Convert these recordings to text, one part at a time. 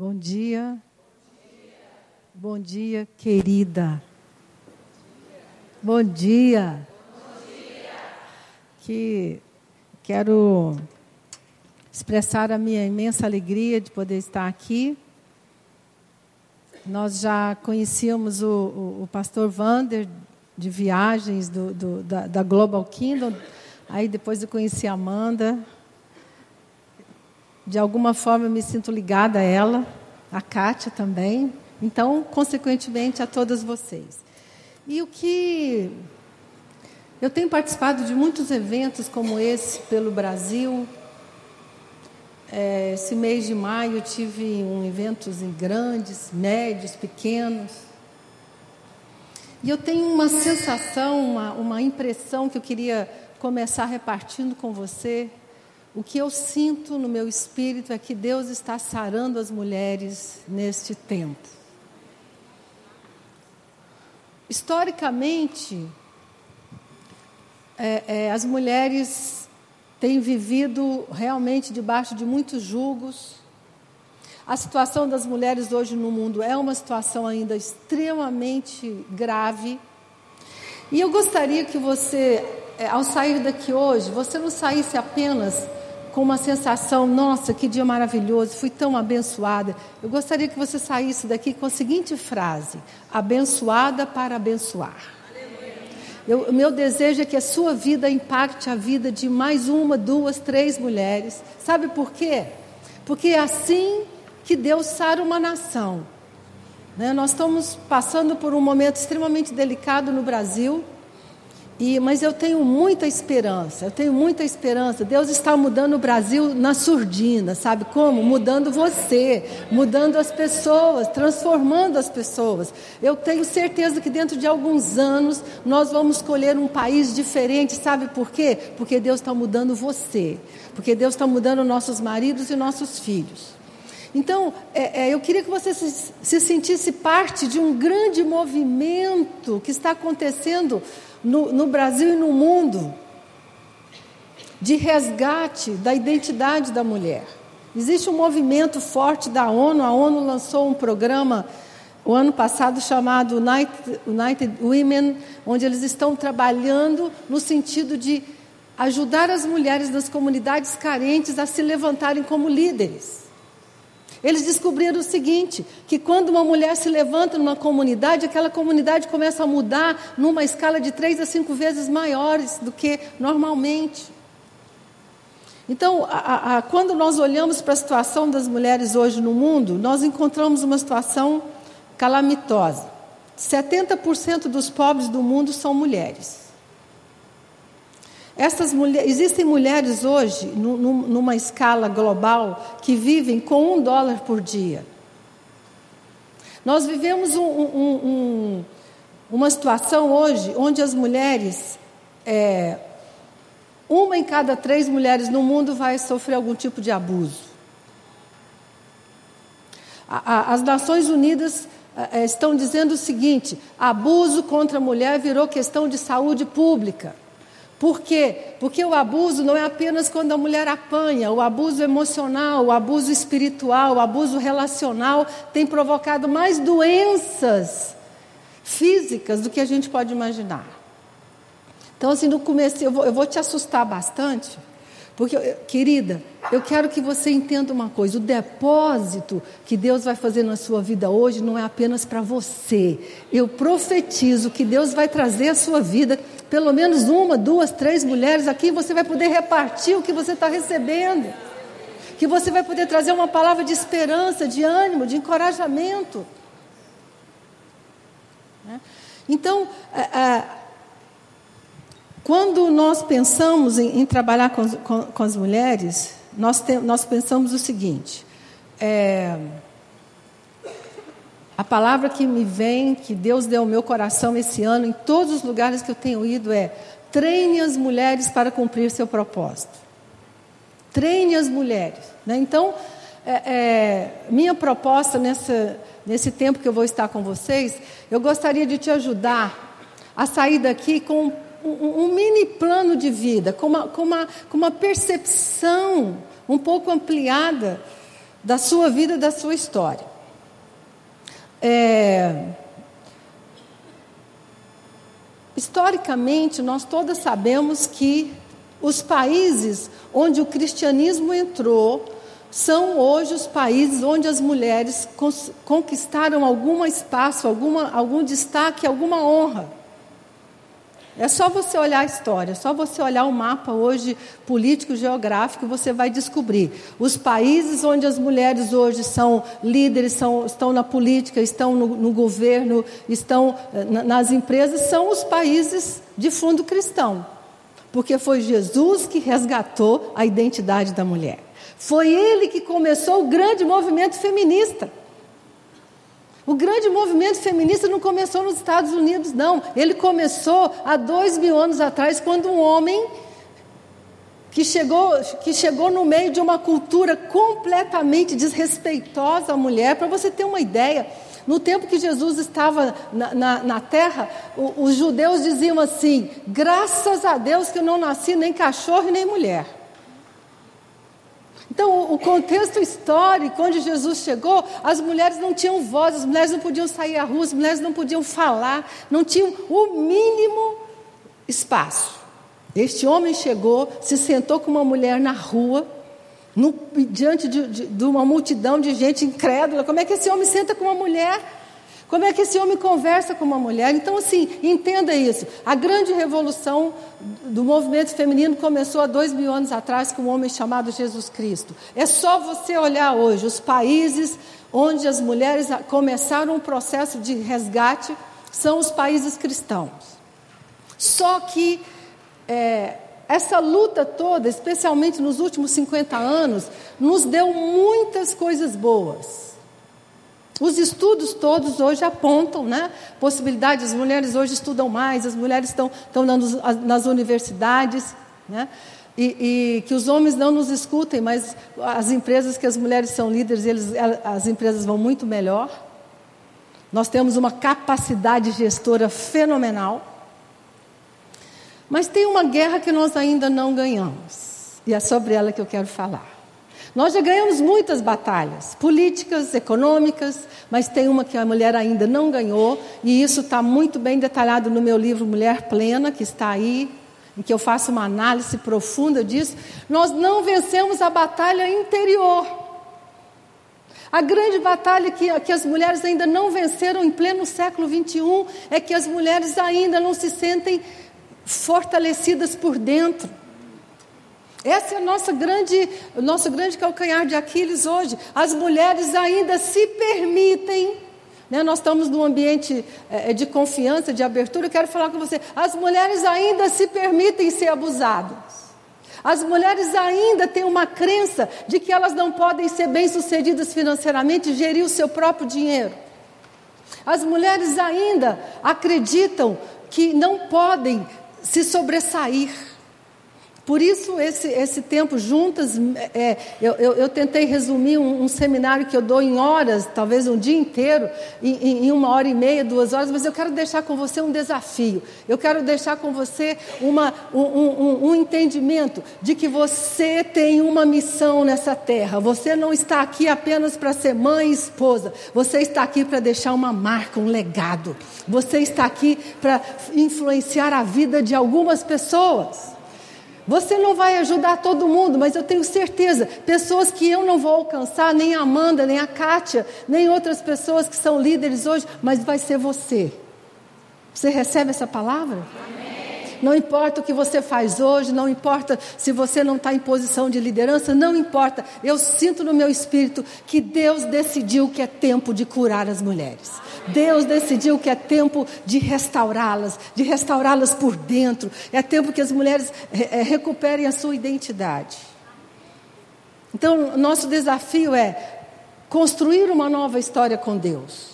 Bom dia. Bom dia, querida. Bom dia. Que quero expressar a minha imensa alegria de poder estar aqui. Nós já conhecíamos o, o, o pastor Vander de viagens do, do, da, da Global Kingdom. Aí depois eu conheci a Amanda, de alguma forma eu me sinto ligada a ela, a Kátia também, então, consequentemente, a todas vocês. E o que. Eu tenho participado de muitos eventos como esse pelo Brasil. É, esse mês de maio eu tive um eventos em grandes, médios, pequenos. E eu tenho uma sensação, uma, uma impressão que eu queria começar repartindo com você o que eu sinto no meu espírito é que Deus está sarando as mulheres neste tempo. Historicamente, é, é, as mulheres têm vivido realmente debaixo de muitos julgos. A situação das mulheres hoje no mundo é uma situação ainda extremamente grave. E eu gostaria que você, é, ao sair daqui hoje, você não saísse apenas com uma sensação, nossa, que dia maravilhoso, fui tão abençoada. Eu gostaria que você saísse daqui com a seguinte frase: abençoada para abençoar. O meu desejo é que a sua vida impacte a vida de mais uma, duas, três mulheres. Sabe por quê? Porque é assim que Deus sara uma nação. Né? Nós estamos passando por um momento extremamente delicado no Brasil. E, mas eu tenho muita esperança, eu tenho muita esperança. Deus está mudando o Brasil na surdina, sabe como? Mudando você, mudando as pessoas, transformando as pessoas. Eu tenho certeza que dentro de alguns anos nós vamos colher um país diferente, sabe por quê? Porque Deus está mudando você, porque Deus está mudando nossos maridos e nossos filhos. Então, é, é, eu queria que você se, se sentisse parte de um grande movimento que está acontecendo no, no Brasil e no mundo de resgate da identidade da mulher. Existe um movimento forte da ONU, a ONU lançou um programa o ano passado chamado United, United Women, onde eles estão trabalhando no sentido de ajudar as mulheres das comunidades carentes a se levantarem como líderes. Eles descobriram o seguinte: que quando uma mulher se levanta numa comunidade, aquela comunidade começa a mudar numa escala de três a cinco vezes maiores do que normalmente. Então, a, a, quando nós olhamos para a situação das mulheres hoje no mundo, nós encontramos uma situação calamitosa. 70% dos pobres do mundo são mulheres. Essas existem mulheres hoje, numa escala global, que vivem com um dólar por dia. Nós vivemos um, um, um, uma situação hoje onde as mulheres, é, uma em cada três mulheres no mundo vai sofrer algum tipo de abuso. As Nações Unidas é, estão dizendo o seguinte: abuso contra a mulher virou questão de saúde pública. Por quê? Porque o abuso não é apenas quando a mulher apanha, o abuso emocional, o abuso espiritual, o abuso relacional tem provocado mais doenças físicas do que a gente pode imaginar. Então, assim, no começo, eu vou, eu vou te assustar bastante, porque, querida, eu quero que você entenda uma coisa: o depósito que Deus vai fazer na sua vida hoje não é apenas para você. Eu profetizo que Deus vai trazer à sua vida pelo menos uma, duas, três mulheres aqui, você vai poder repartir o que você está recebendo. Que você vai poder trazer uma palavra de esperança, de ânimo, de encorajamento. Né? Então, é, é, quando nós pensamos em, em trabalhar com, com, com, as mulheres, nós, te, nós pensamos o seguinte: é, a palavra que me vem, que Deus deu ao meu coração esse ano, em todos os lugares que eu tenho ido, é: treine as mulheres para cumprir seu propósito. Treine as mulheres. Né? Então, é, é, minha proposta nessa, nesse tempo que eu vou estar com vocês, eu gostaria de te ajudar a sair daqui com um, um mini plano de vida, com uma, com, uma, com uma percepção um pouco ampliada da sua vida, da sua história. É, historicamente, nós todas sabemos que os países onde o cristianismo entrou são hoje os países onde as mulheres conquistaram algum espaço, alguma, algum destaque, alguma honra. É só você olhar a história, é só você olhar o mapa hoje político, geográfico, você vai descobrir. Os países onde as mulheres hoje são líderes, são, estão na política, estão no, no governo, estão eh, nas empresas, são os países de fundo cristão. Porque foi Jesus que resgatou a identidade da mulher. Foi ele que começou o grande movimento feminista. O grande movimento feminista não começou nos Estados Unidos, não. Ele começou há dois mil anos atrás, quando um homem que chegou, que chegou no meio de uma cultura completamente desrespeitosa à mulher. Para você ter uma ideia, no tempo que Jesus estava na, na, na terra, o, os judeus diziam assim: graças a Deus que eu não nasci nem cachorro nem mulher. Então, o contexto histórico, onde Jesus chegou, as mulheres não tinham voz, as mulheres não podiam sair à rua, as mulheres não podiam falar, não tinham o mínimo espaço. Este homem chegou, se sentou com uma mulher na rua, no, diante de, de, de uma multidão de gente incrédula. Como é que esse homem senta com uma mulher? Como é que esse homem conversa com uma mulher? Então, assim, entenda isso. A grande revolução do movimento feminino começou há dois mil anos atrás com um homem chamado Jesus Cristo. É só você olhar hoje os países onde as mulheres começaram um processo de resgate são os países cristãos. Só que é, essa luta toda, especialmente nos últimos 50 anos, nos deu muitas coisas boas. Os estudos todos hoje apontam, né? Possibilidades, as mulheres hoje estudam mais, as mulheres estão, estão nas universidades, né? E, e, que os homens não nos escutem, mas as empresas que as mulheres são líderes, eles, as empresas vão muito melhor. Nós temos uma capacidade gestora fenomenal. Mas tem uma guerra que nós ainda não ganhamos. E é sobre ela que eu quero falar. Nós já ganhamos muitas batalhas, políticas, econômicas, mas tem uma que a mulher ainda não ganhou, e isso está muito bem detalhado no meu livro Mulher Plena, que está aí, em que eu faço uma análise profunda disso. Nós não vencemos a batalha interior. A grande batalha que, que as mulheres ainda não venceram em pleno século XXI é que as mulheres ainda não se sentem fortalecidas por dentro. Esse é o nosso grande, o nosso grande calcanhar de Aquiles hoje. As mulheres ainda se permitem, né? nós estamos num ambiente é, de confiança, de abertura. Eu quero falar com você: as mulheres ainda se permitem ser abusadas. As mulheres ainda têm uma crença de que elas não podem ser bem-sucedidas financeiramente e gerir o seu próprio dinheiro. As mulheres ainda acreditam que não podem se sobressair. Por isso, esse, esse tempo juntas, é, eu, eu, eu, tentei resumir um, um, seminário que eu dou em horas, talvez um dia inteiro, em, em, uma hora e meia, duas horas, mas eu quero deixar com você um desafio. Eu quero deixar com você uma, um, um, um entendimento de que você tem uma missão nessa terra. Você não está aqui apenas para ser mãe e esposa, você está aqui para deixar uma marca, um legado. Você está aqui para influenciar a vida de algumas pessoas. Você não vai ajudar todo mundo, mas eu tenho certeza, pessoas que eu não vou alcançar, nem a Amanda, nem a Kátia, nem outras pessoas que são líderes hoje, mas vai ser você. Você recebe essa palavra? Amém. Não importa o que você faz hoje, não importa se você não está em posição de liderança, não importa. Eu sinto no meu espírito que Deus decidiu que é tempo de curar as mulheres. Deus decidiu que é tempo de restaurá-las, de restaurá-las por dentro. É tempo que as mulheres é, recuperem a sua identidade. Então, nosso desafio é construir uma nova história com Deus.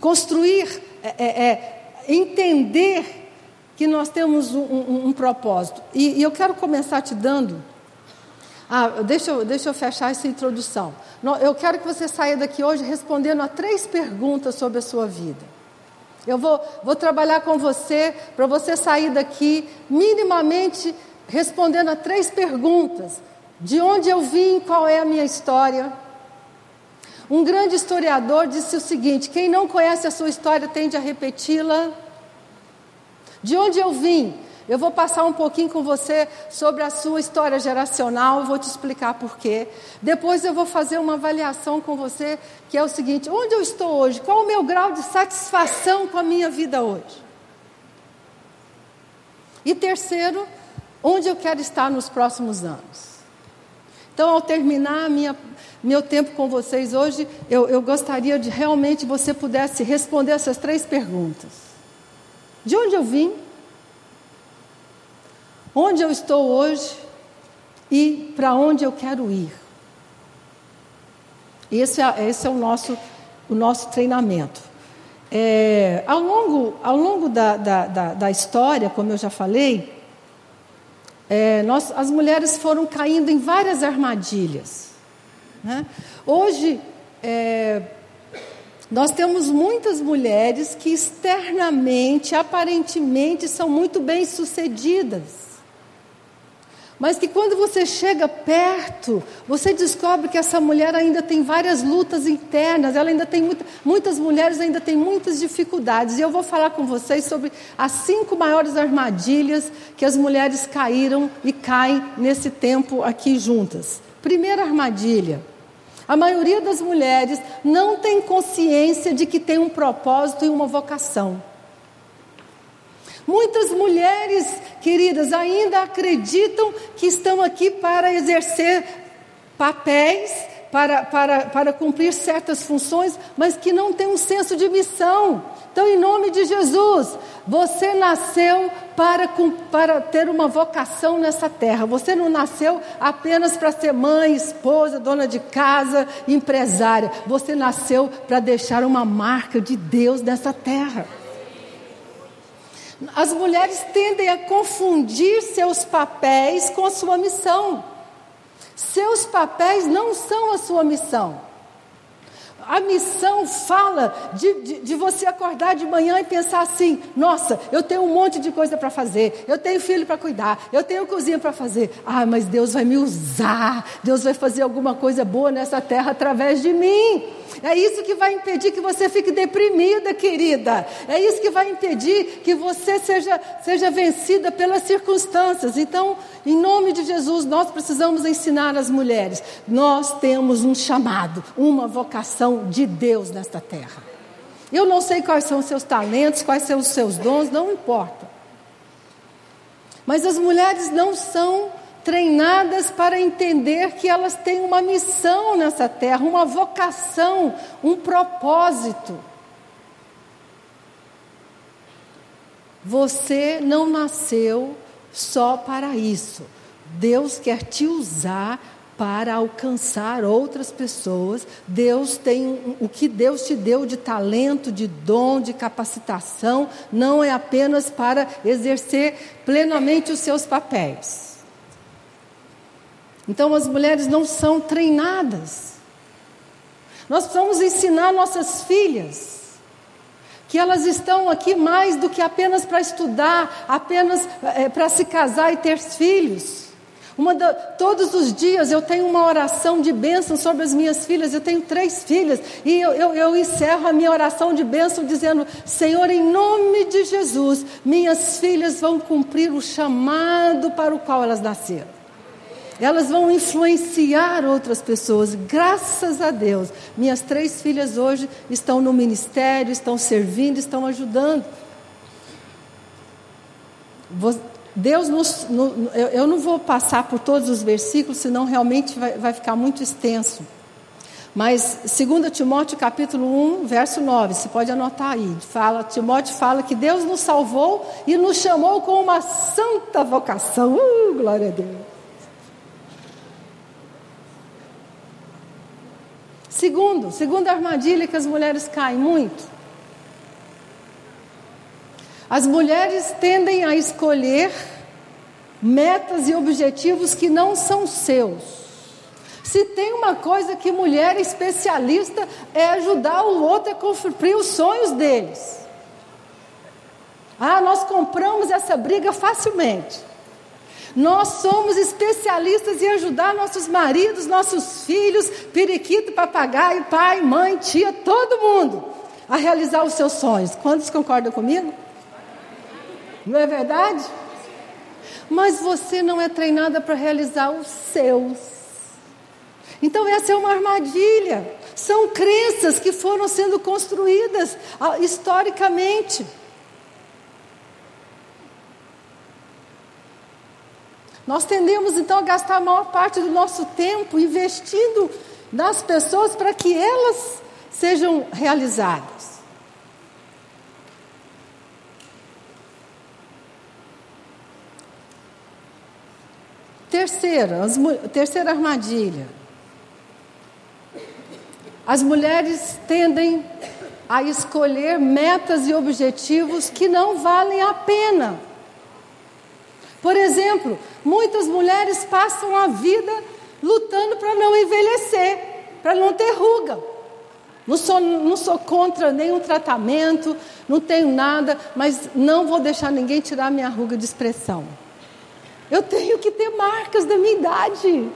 Construir, é, é, é entender que nós temos um, um, um propósito. E, e eu quero começar te dando ah, deixa eu, deixa eu fechar essa introdução. Eu quero que você saia daqui hoje respondendo a três perguntas sobre a sua vida. Eu vou, vou trabalhar com você para você sair daqui minimamente respondendo a três perguntas De onde eu vim, qual é a minha história? Um grande historiador disse o seguinte: quem não conhece a sua história tende a repeti-la. De onde eu vim? Eu vou passar um pouquinho com você sobre a sua história geracional, vou te explicar por quê. Depois eu vou fazer uma avaliação com você, que é o seguinte: onde eu estou hoje? Qual o meu grau de satisfação com a minha vida hoje? E terceiro, onde eu quero estar nos próximos anos? Então, ao terminar minha, meu tempo com vocês hoje, eu, eu gostaria de realmente você pudesse responder essas três perguntas: De onde eu vim? Onde eu estou hoje e para onde eu quero ir. Esse é, esse é o, nosso, o nosso treinamento. É, ao longo, ao longo da, da, da, da, história, como eu já falei, é, nós, as mulheres foram caindo em várias armadilhas. Né? Hoje, é, nós temos muitas mulheres que externamente, aparentemente, são muito bem sucedidas mas que quando você chega perto, você descobre que essa mulher ainda tem várias lutas internas, ela ainda tem muita, muitas mulheres ainda têm muitas dificuldades. E eu vou falar com vocês sobre as cinco maiores armadilhas que as mulheres caíram e caem nesse tempo aqui juntas. Primeira armadilha. A maioria das mulheres não tem consciência de que tem um propósito e uma vocação. Muitas mulheres, queridas, ainda acreditam que estão aqui para exercer papéis, para, para, para cumprir certas funções, mas que não têm um senso de missão. Então, em nome de Jesus, você nasceu para, para ter uma vocação nessa terra. Você não nasceu apenas para ser mãe, esposa, dona de casa, empresária. Você nasceu para deixar uma marca de Deus nessa terra. As mulheres tendem a confundir seus papéis com a sua missão. Seus papéis não são a sua missão. A missão fala de, de, de, você acordar de manhã e pensar assim: nossa, eu tenho um monte de coisa para fazer, eu tenho filho para cuidar, eu tenho cozinha para fazer. Ah, mas Deus vai me usar, Deus vai fazer alguma coisa boa nessa terra através de mim. É isso que vai impedir que você fique deprimida, querida. É isso que vai impedir que você seja, seja vencida pelas circunstâncias. Então, em nome de Jesus, nós precisamos ensinar as mulheres. Nós temos um chamado, uma vocação de Deus nesta terra. Eu não sei quais são os seus talentos, quais são os seus dons, não importa. Mas as mulheres não são treinadas para entender que elas têm uma missão nessa terra, uma vocação, um propósito. Você não nasceu só para isso. Deus quer te usar para alcançar outras pessoas. Deus tem o que Deus te deu de talento, de dom, de capacitação, não é apenas para exercer plenamente os seus papéis. Então as mulheres não são treinadas. Nós precisamos ensinar nossas filhas que elas estão aqui mais do que apenas para estudar, apenas é, para se casar e ter filhos. Da, todos os dias eu tenho uma oração de bênção sobre as minhas filhas. Eu tenho três filhas e eu, eu, eu encerro a minha oração de bênção dizendo: Senhor, em nome de Jesus, minhas filhas vão cumprir o chamado para o qual elas nasceram elas vão influenciar outras pessoas. Graças a Deus, minhas três filhas hoje estão no ministério, estão servindo, estão ajudando. Deus nos, eu não vou passar por todos os versículos, senão realmente vai, vai ficar muito extenso. Mas 2 Timóteo capítulo 1, verso 9, você pode anotar aí. Fala, Timóteo fala que Deus nos salvou e nos chamou com uma santa vocação. Uh, glória a Deus. Segundo, segunda armadilha que as mulheres caem muito. As mulheres tendem a escolher metas e objetivos que não são seus. Se tem uma coisa que mulher especialista é ajudar o outro a cumprir os sonhos deles. Ah, nós compramos essa briga facilmente. Nós somos especialistas em ajudar nossos maridos, nossos filhos, periquito, papagaio, pai, mãe, tia, todo mundo a realizar os seus sonhos. Quantos concordam comigo? Não é verdade? Mas você não é treinada para realizar os seus. Então, essa é uma armadilha. São crenças que foram sendo construídas ah, historicamente. Nós tendemos então a gastar a maior parte do nosso tempo investindo nas pessoas para que elas sejam realizadas. Terceira, as, terceira armadilha. As mulheres tendem a escolher metas e objetivos que não valem a pena. Por exemplo, muitas mulheres passam a vida lutando para não envelhecer, para não ter ruga. Não sou, não sou contra nenhum tratamento, não tenho nada, mas não vou deixar ninguém tirar minha ruga de expressão. Eu tenho que ter marcas da minha idade.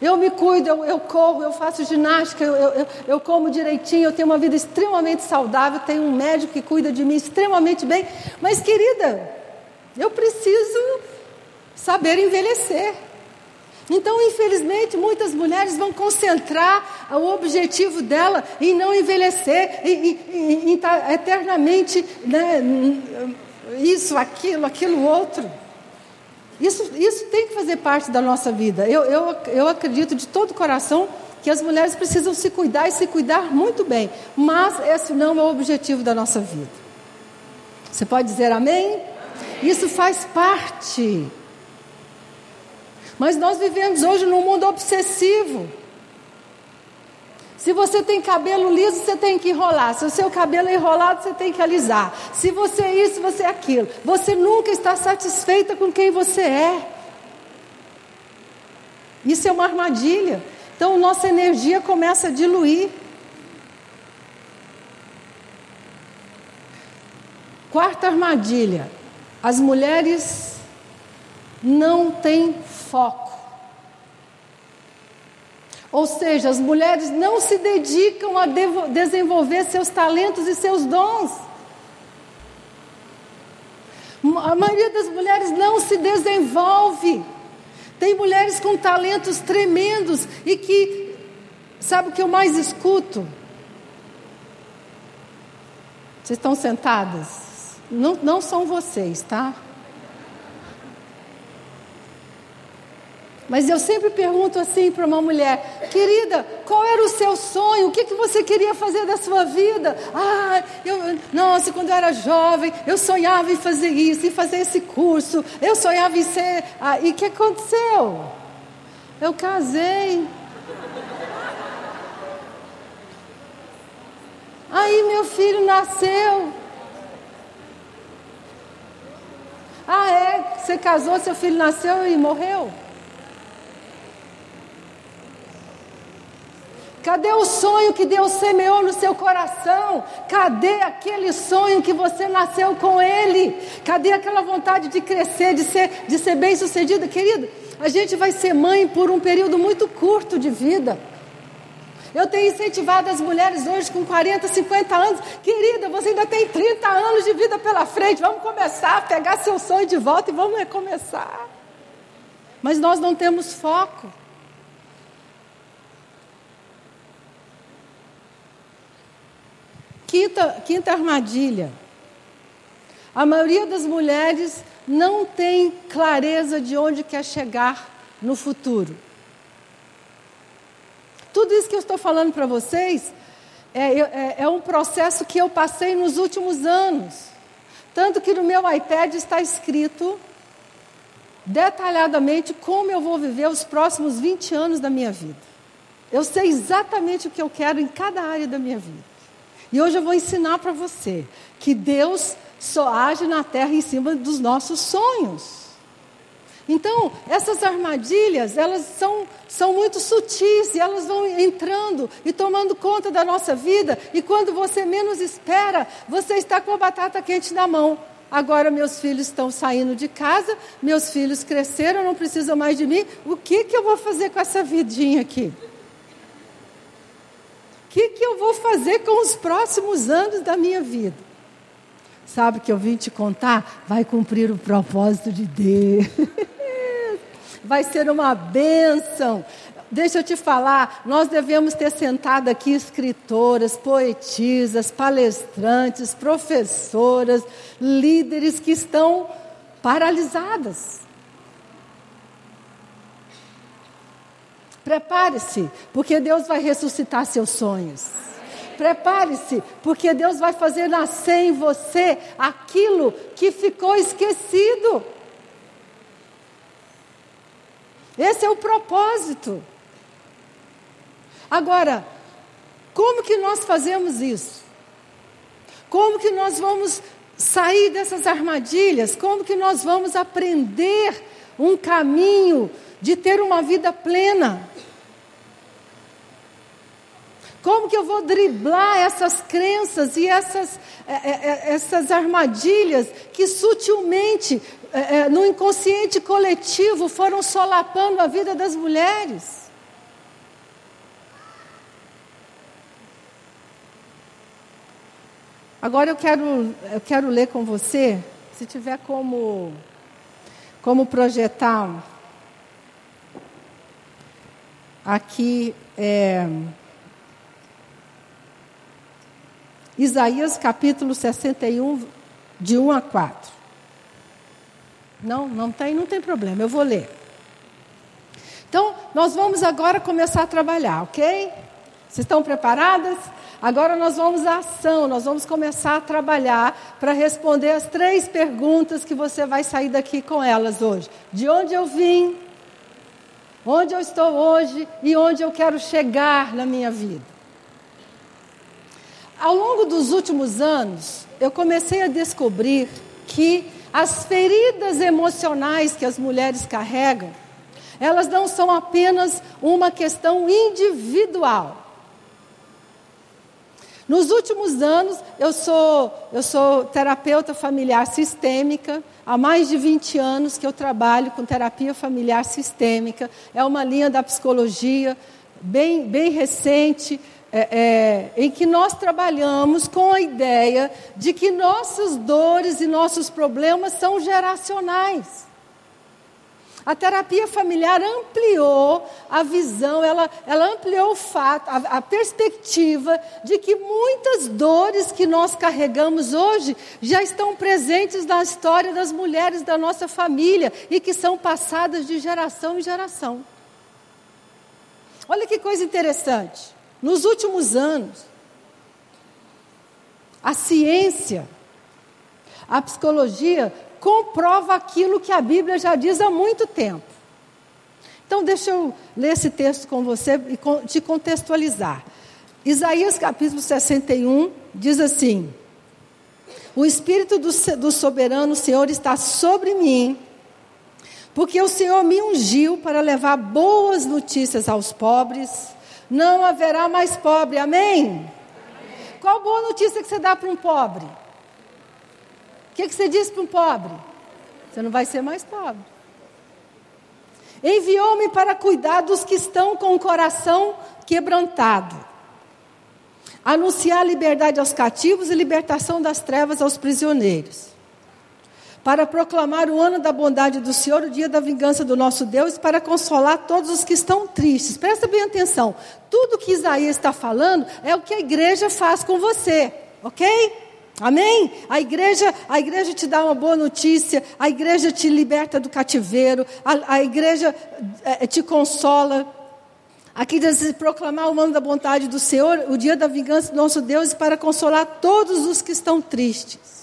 Eu me cuido, eu, eu corro, eu faço ginástica, eu, eu, eu, como direitinho, eu tenho uma vida extremamente saudável, tenho um médico que cuida de mim extremamente bem. Mas, querida, eu preciso saber envelhecer. Então, infelizmente, muitas mulheres vão concentrar o objetivo dela em não envelhecer, em, em, em estar eternamente né, isso, aquilo, aquilo outro. Isso, isso tem que fazer parte da nossa vida. Eu, eu, eu acredito de todo o coração que as mulheres precisam se cuidar e se cuidar muito bem, mas esse não é o objetivo da nossa vida. Você pode dizer amém? Isso faz parte. Mas nós vivemos hoje num mundo obsessivo. Se você tem cabelo liso, você tem que enrolar. Se o seu cabelo é enrolado, você tem que alisar. Se você é isso, você é aquilo. Você nunca está satisfeita com quem você é. Isso é uma armadilha. Então, nossa energia começa a diluir. Quarta armadilha: as mulheres não têm foco. Ou seja, as mulheres não se dedicam a desenvolver seus talentos e seus dons. A maioria das mulheres não se desenvolve. Tem mulheres com talentos tremendos e que, sabe o que eu mais escuto? Vocês estão sentadas? Não, não são vocês, tá? Mas eu sempre pergunto assim para uma mulher: querida, qual era o seu sonho? O que, que você queria fazer da sua vida? Ah, eu, nossa, quando eu era jovem, eu sonhava em fazer isso, em fazer esse curso, eu sonhava em ser. Ah, e o que aconteceu? Eu casei. Aí meu filho nasceu. Ah, é? Você casou, seu filho nasceu e morreu? Cadê o sonho que Deus semeou no seu coração? Cadê aquele sonho que você nasceu com ele? Cadê aquela vontade de crescer, de ser, de ser bem sucedida? Querido, a gente vai ser mãe por um período muito curto de vida. Eu tenho incentivado as mulheres hoje com 40, 50 anos. Querida, você ainda tem 30 anos de vida pela frente. Vamos começar a pegar seu sonho de volta e vamos recomeçar. Mas nós não temos foco. Quinta, quinta armadilha. A maioria das mulheres não tem clareza de onde quer chegar no futuro. Tudo isso que eu estou falando para vocês é, é, é um processo que eu passei nos últimos anos. Tanto que no meu iPad está escrito detalhadamente como eu vou viver os próximos 20 anos da minha vida. Eu sei exatamente o que eu quero em cada área da minha vida. E hoje eu vou ensinar para você que Deus só age na terra em cima dos nossos sonhos. Então, essas armadilhas, elas são, são muito sutis e elas vão entrando e tomando conta da nossa vida. E quando você menos espera, você está com a batata quente na mão. agora meus filhos estão saindo de casa, meus filhos cresceram, não precisam mais de mim. O que, que eu vou fazer com essa vidinha aqui? Que, que eu vou fazer com os próximos anos da minha vida? Sabe que eu vim te contar? Vai cumprir o propósito de Deus. Vai ser uma bênção. Deixa eu te falar, nós devemos ter sentado aqui escritoras, poetisas, palestrantes, professoras, líderes que estão paralisadas. Prepare-se, porque Deus vai ressuscitar seus sonhos. Prepare-se, porque Deus vai fazer nascer em você aquilo que ficou esquecido. Esse é o propósito. Agora, como que nós fazemos isso? Como que nós vamos sair dessas armadilhas? Como que nós vamos aprender um caminho de ter uma vida plena? Como que eu vou driblar essas crenças e essas, é, é, é essas armadilhas que sutilmente, no inconsciente coletivo, foram solapando a vida das mulheres? Agora eu quero, eu quero ler com você, se tiver como, como projetar aqui é, Isaías capítulo 61, de 1 a 4. Não, não tem, não tem problema, eu vou ler. Então, nós vamos agora começar a trabalhar, ok? Vocês estão preparadas? Agora nós vamos à ação, nós vamos começar a trabalhar para responder as três perguntas que você vai sair daqui com elas hoje. De onde eu vim, onde eu estou hoje e onde eu quero chegar na minha vida. Ao longo dos últimos anos, eu comecei a descobrir que as feridas emocionais que as mulheres carregam, elas não são apenas uma questão individual nos últimos anos, eu sou, eu sou terapeuta familiar sistêmica. Há mais de 20 anos que eu trabalho com terapia familiar sistêmica. É uma linha da psicologia bem, bem recente, é, é, em que nós trabalhamos com a ideia de que nossas dores e nossos problemas são geracionais. A terapia familiar ampliou a visão, ela, ela ampliou o fato, a, a perspectiva de que muitas dores que nós carregamos hoje já estão presentes na história das mulheres da nossa família e que são passadas de geração em geração. Olha que coisa interessante. Nos últimos anos, a ciência, a psicologia comprova aquilo que a Bíblia já diz há muito tempo. Então, deixa eu ler esse texto com você e te contextualizar. Isaías capítulo 61 diz assim: O Espírito do, do soberano Senhor está sobre mim, porque o Senhor me ungiu para levar boas notícias aos pobres. Não haverá mais pobre, amém? amém. Qual boa notícia que você dá para um pobre? que, que você diz para um pobre? Você não vai ser mais pobre. Enviou-me para cuidar dos que estão com o coração quebrantado, anunciar liberdade aos cativos e libertação das trevas aos prisioneiros, para proclamar o ano da bondade do Senhor, o dia da vingança do nosso Deus, para consolar todos os que estão tristes. Presta bem atenção: tudo que Isaías está falando é o que a igreja faz com você, ok? Amém? A igreja, a igreja te dá uma boa notícia, a igreja te liberta do cativeiro, a, a igreja é, te consola. Aqui diz proclamar o ano da bondade do Senhor, o dia da vingança do nosso Deus, para consolar todos os que estão tristes.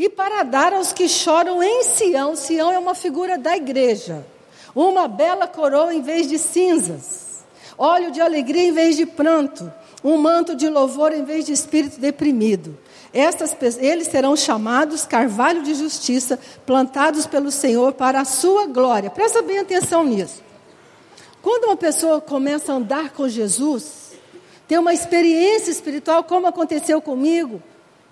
E para dar aos que choram em Sião, Sião é uma figura da igreja, uma bela coroa em vez de cinzas, óleo de alegria em vez de pranto, um manto de louvor em vez de espírito deprimido estas, eles serão chamados carvalho de justiça, plantados pelo Senhor para a sua glória. Presta bem atenção nisso. Quando uma pessoa começa a andar com Jesus, tem uma experiência espiritual, como aconteceu comigo,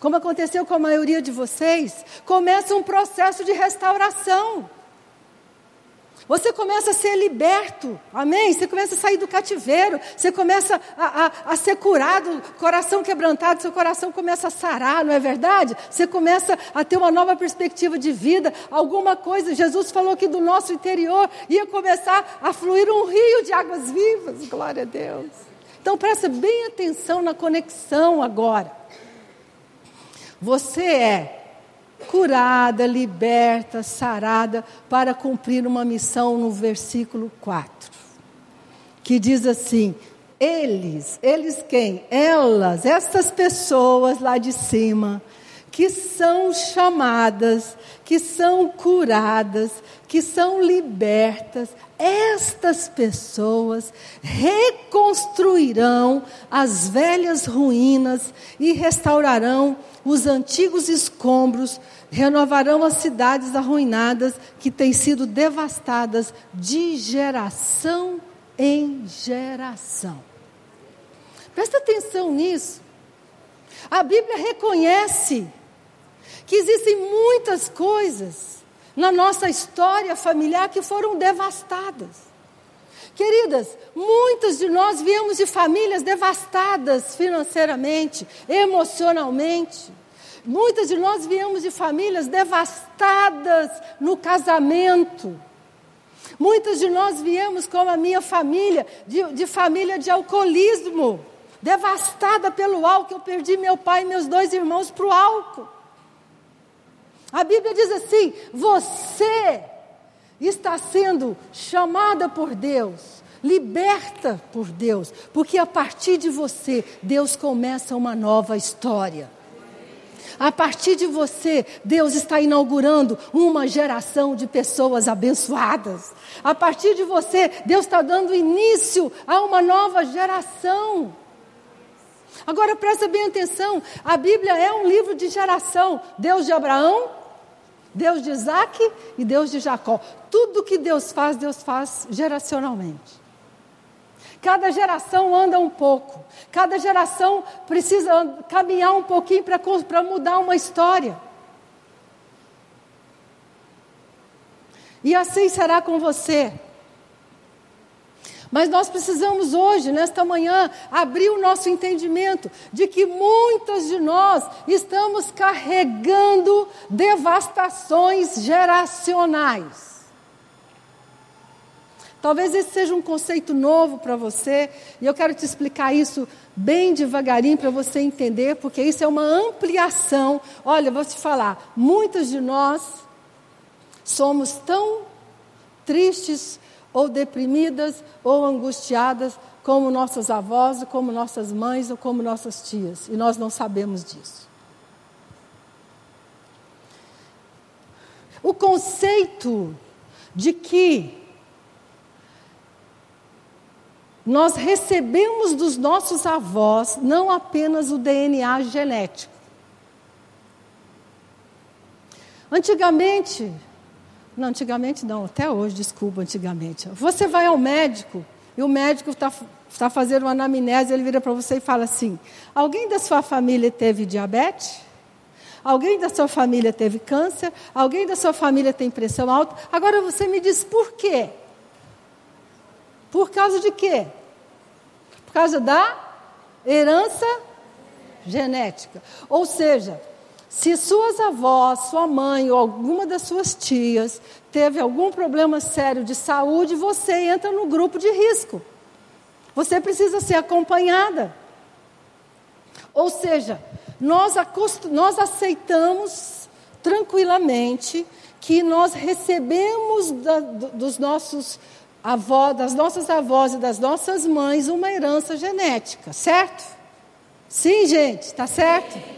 como aconteceu com a maioria de vocês, começa um processo de restauração. Você começa a ser liberto, amém? Você começa a sair do cativeiro, você começa a, a, a, ser curado, coração quebrantado, seu coração começa a sarar, não é verdade? Você começa a ter uma nova perspectiva de vida, alguma coisa. Jesus falou que do nosso interior ia começar a fluir um rio de águas vivas, glória a Deus. Então presta bem atenção na conexão agora. Você é curada, liberta, sarada, para cumprir uma missão no versículo 4. Que diz assim: eles, eles quem? Elas, essas pessoas lá de cima, que são chamadas, que são curadas, que são libertas, estas pessoas reconstruirão as velhas ruínas e restaurarão os antigos escombros, renovarão as cidades arruinadas que têm sido devastadas de geração em geração. Presta atenção nisso. A Bíblia reconhece que existem muitas coisas na nossa história familiar que foram devastadas. Queridas, muitas de nós viemos de famílias devastadas financeiramente, emocionalmente. Muitas de nós viemos de famílias devastadas no casamento. Muitas de nós viemos, como a minha família, de, de família de alcoolismo, devastada pelo álcool. Eu perdi meu pai e meus dois irmãos para o álcool. A Bíblia diz assim: você está sendo chamada por Deus, liberta por Deus, porque a partir de você, Deus começa uma nova história. A partir de você, Deus está inaugurando uma geração de pessoas abençoadas. A partir de você, Deus está dando início a uma nova geração. Agora presta bem atenção: a Bíblia é um livro de geração. Deus de Abraão, Deus de Isaac e Deus de Jacó. Tudo que Deus faz, Deus faz geracionalmente. Cada geração anda um pouco. Cada geração precisa caminhar um pouquinho para mudar uma história. E assim será com você. Mas nós precisamos hoje, nesta manhã, abrir o nosso entendimento de que muitas de nós estamos carregando devastações geracionais. Talvez esse seja um conceito novo para você, e eu quero te explicar isso bem devagarinho para você entender, porque isso é uma ampliação. Olha, vou te falar, muitas de nós somos tão tristes ou deprimidas ou angustiadas como nossas avós, como nossas mães ou como nossas tias, e nós não sabemos disso. O conceito de que nós recebemos dos nossos avós não apenas o DNA genético. Antigamente, não, antigamente não, até hoje, desculpa, antigamente. Você vai ao médico e o médico está tá fazendo uma anamnese, ele vira para você e fala assim: alguém da sua família teve diabetes? Alguém da sua família teve câncer? Alguém da sua família tem pressão alta? Agora você me diz por quê? Por causa de quê? Por causa da herança genética. Ou seja, se suas avós, sua mãe ou alguma das suas tias teve algum problema sério de saúde, você entra no grupo de risco. Você precisa ser acompanhada. Ou seja, nós, nós aceitamos tranquilamente que nós recebemos da, dos nossos avó, das nossas avós e das nossas mães uma herança genética, certo? Sim, gente, está certo?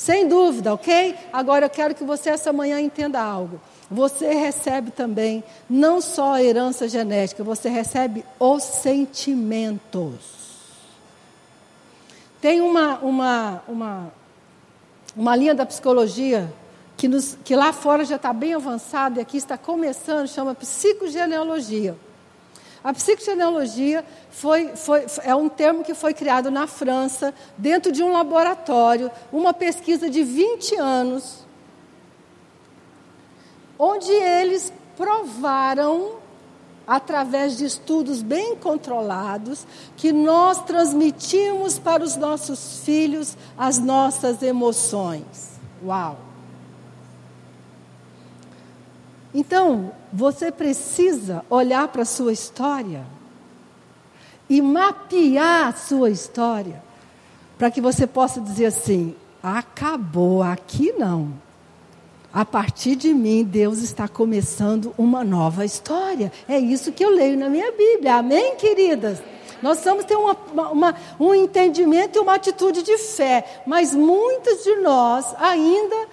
Sem dúvida, ok? Agora eu quero que você essa manhã entenda algo. Você recebe também não só a herança genética, você recebe os sentimentos. Tem uma, uma, uma, uma linha da psicologia que, nos, que lá fora já está bem avançada e aqui está começando, chama psicogenealogia. A psicogenealogia foi, foi, é um termo que foi criado na França, dentro de um laboratório, uma pesquisa de 20 anos, onde eles provaram, através de estudos bem controlados, que nós transmitimos para os nossos filhos as nossas emoções. Uau! Então, você precisa olhar para a sua história e mapear a sua história para que você possa dizer assim: acabou, aqui não. A partir de mim, Deus está começando uma nova história. É isso que eu leio na minha Bíblia. Amém, queridas? Nós precisamos ter uma, uma, um entendimento e uma atitude de fé, mas muitos de nós ainda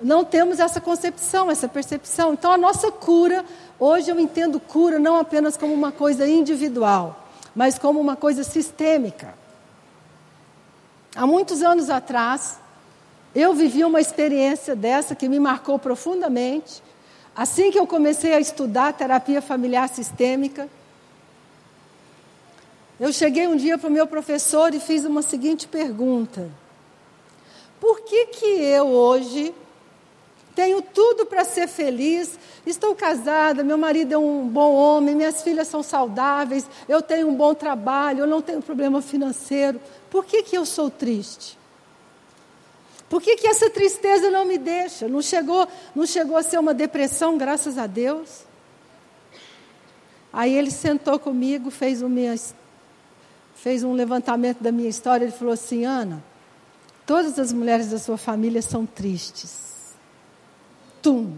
não temos essa concepção, essa percepção. Então, a nossa cura, hoje eu entendo cura não apenas como uma coisa individual, mas como uma coisa sistêmica. Há muitos anos atrás, eu vivi uma experiência dessa que me marcou profundamente. Assim que eu comecei a estudar terapia familiar sistêmica, eu cheguei um dia para o meu professor e fiz uma seguinte pergunta: Por que que eu hoje tenho tudo para ser feliz, estou casada, meu marido é um bom homem, minhas filhas são saudáveis, eu tenho um bom trabalho, eu não tenho problema financeiro. Por que, que eu sou triste? Por que, que essa tristeza não me deixa? Não chegou, não chegou a ser uma depressão, graças a Deus? Aí ele sentou comigo, fez, minha, fez um levantamento da minha história. Ele falou assim: Ana, todas as mulheres da sua família são tristes tum.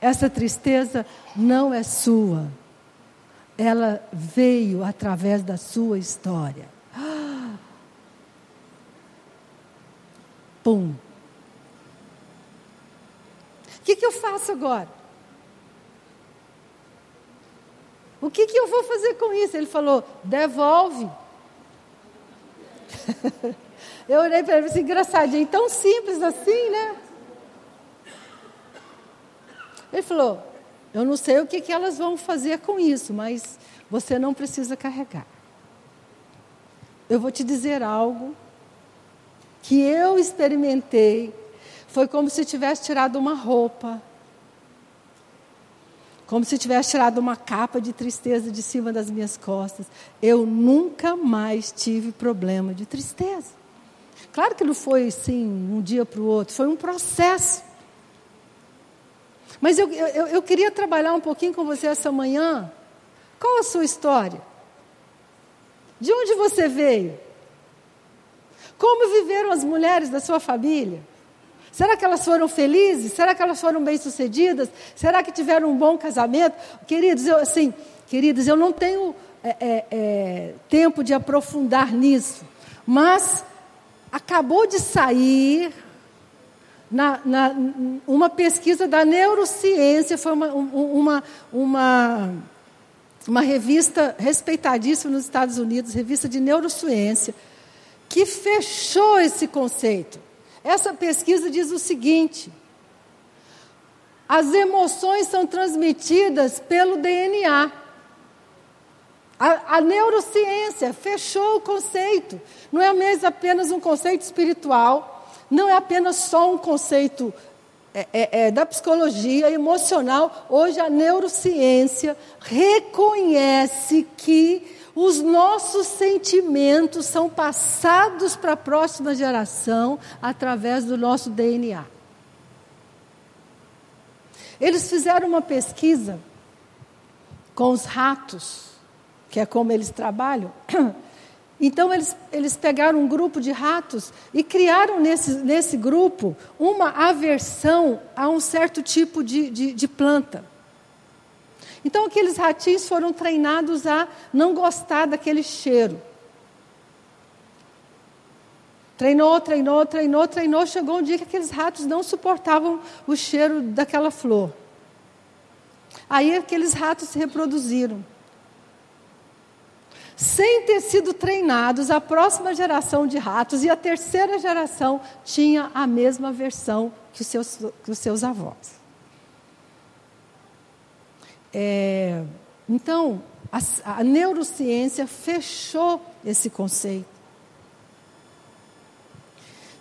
Essa tristeza não é sua. Ela veio através da sua história. Pum. O que, que eu faço agora? O que, que eu vou fazer com isso? Ele falou: devolve. eu olhei para ele e disse: engraçadinho, tão simples assim, né? Ele falou: Eu não sei o que, que elas vão fazer com isso, mas você não precisa carregar. Eu vou te dizer algo que eu experimentei. Foi como se tivesse tirado uma roupa. Como se tivesse tirado uma capa de tristeza de cima das minhas costas. Eu nunca mais tive problema de tristeza. Claro que não foi assim, um dia para o outro, foi um processo. Mas eu, eu, eu queria trabalhar um pouquinho com você essa manhã. Qual a sua história? De onde você veio? Como viveram as mulheres da sua família? Será que elas foram felizes? Será que elas foram bem-sucedidas? Será que tiveram um bom casamento? Queridos, eu, assim, queridos, eu não tenho é, é, é, tempo de aprofundar nisso, mas acabou de sair na, na, uma pesquisa da neurociência, foi uma, uma, uma, uma revista respeitadíssima nos Estados Unidos, revista de neurociência, que fechou esse conceito. Essa pesquisa diz o seguinte: as emoções são transmitidas pelo DNA. A, a, neurociência fechou o conceito. Não é mesmo apenas um conceito espiritual, não é apenas só um conceito é, é, é, da psicologia emocional. Hoje a neurociência reconhece que os nossos sentimentos são passados para a próxima geração através do nosso DNA. Eles fizeram uma pesquisa com os ratos, que é como eles trabalham, Então, eles, eles pegaram um grupo de ratos e criaram nesse, nesse grupo uma aversão a um certo tipo de, de, de planta. Então, aqueles ratinhos foram treinados a não gostar daquele cheiro. Treinou, treinou, treinou, treinou. Chegou um dia que aqueles ratos não suportavam o cheiro daquela flor. Aí aqueles ratos se reproduziram sem ter sido treinados, a próxima geração de ratos e a terceira geração tinha a mesma versão que os seus, que os seus avós. É, então, a, a neurociência fechou esse conceito.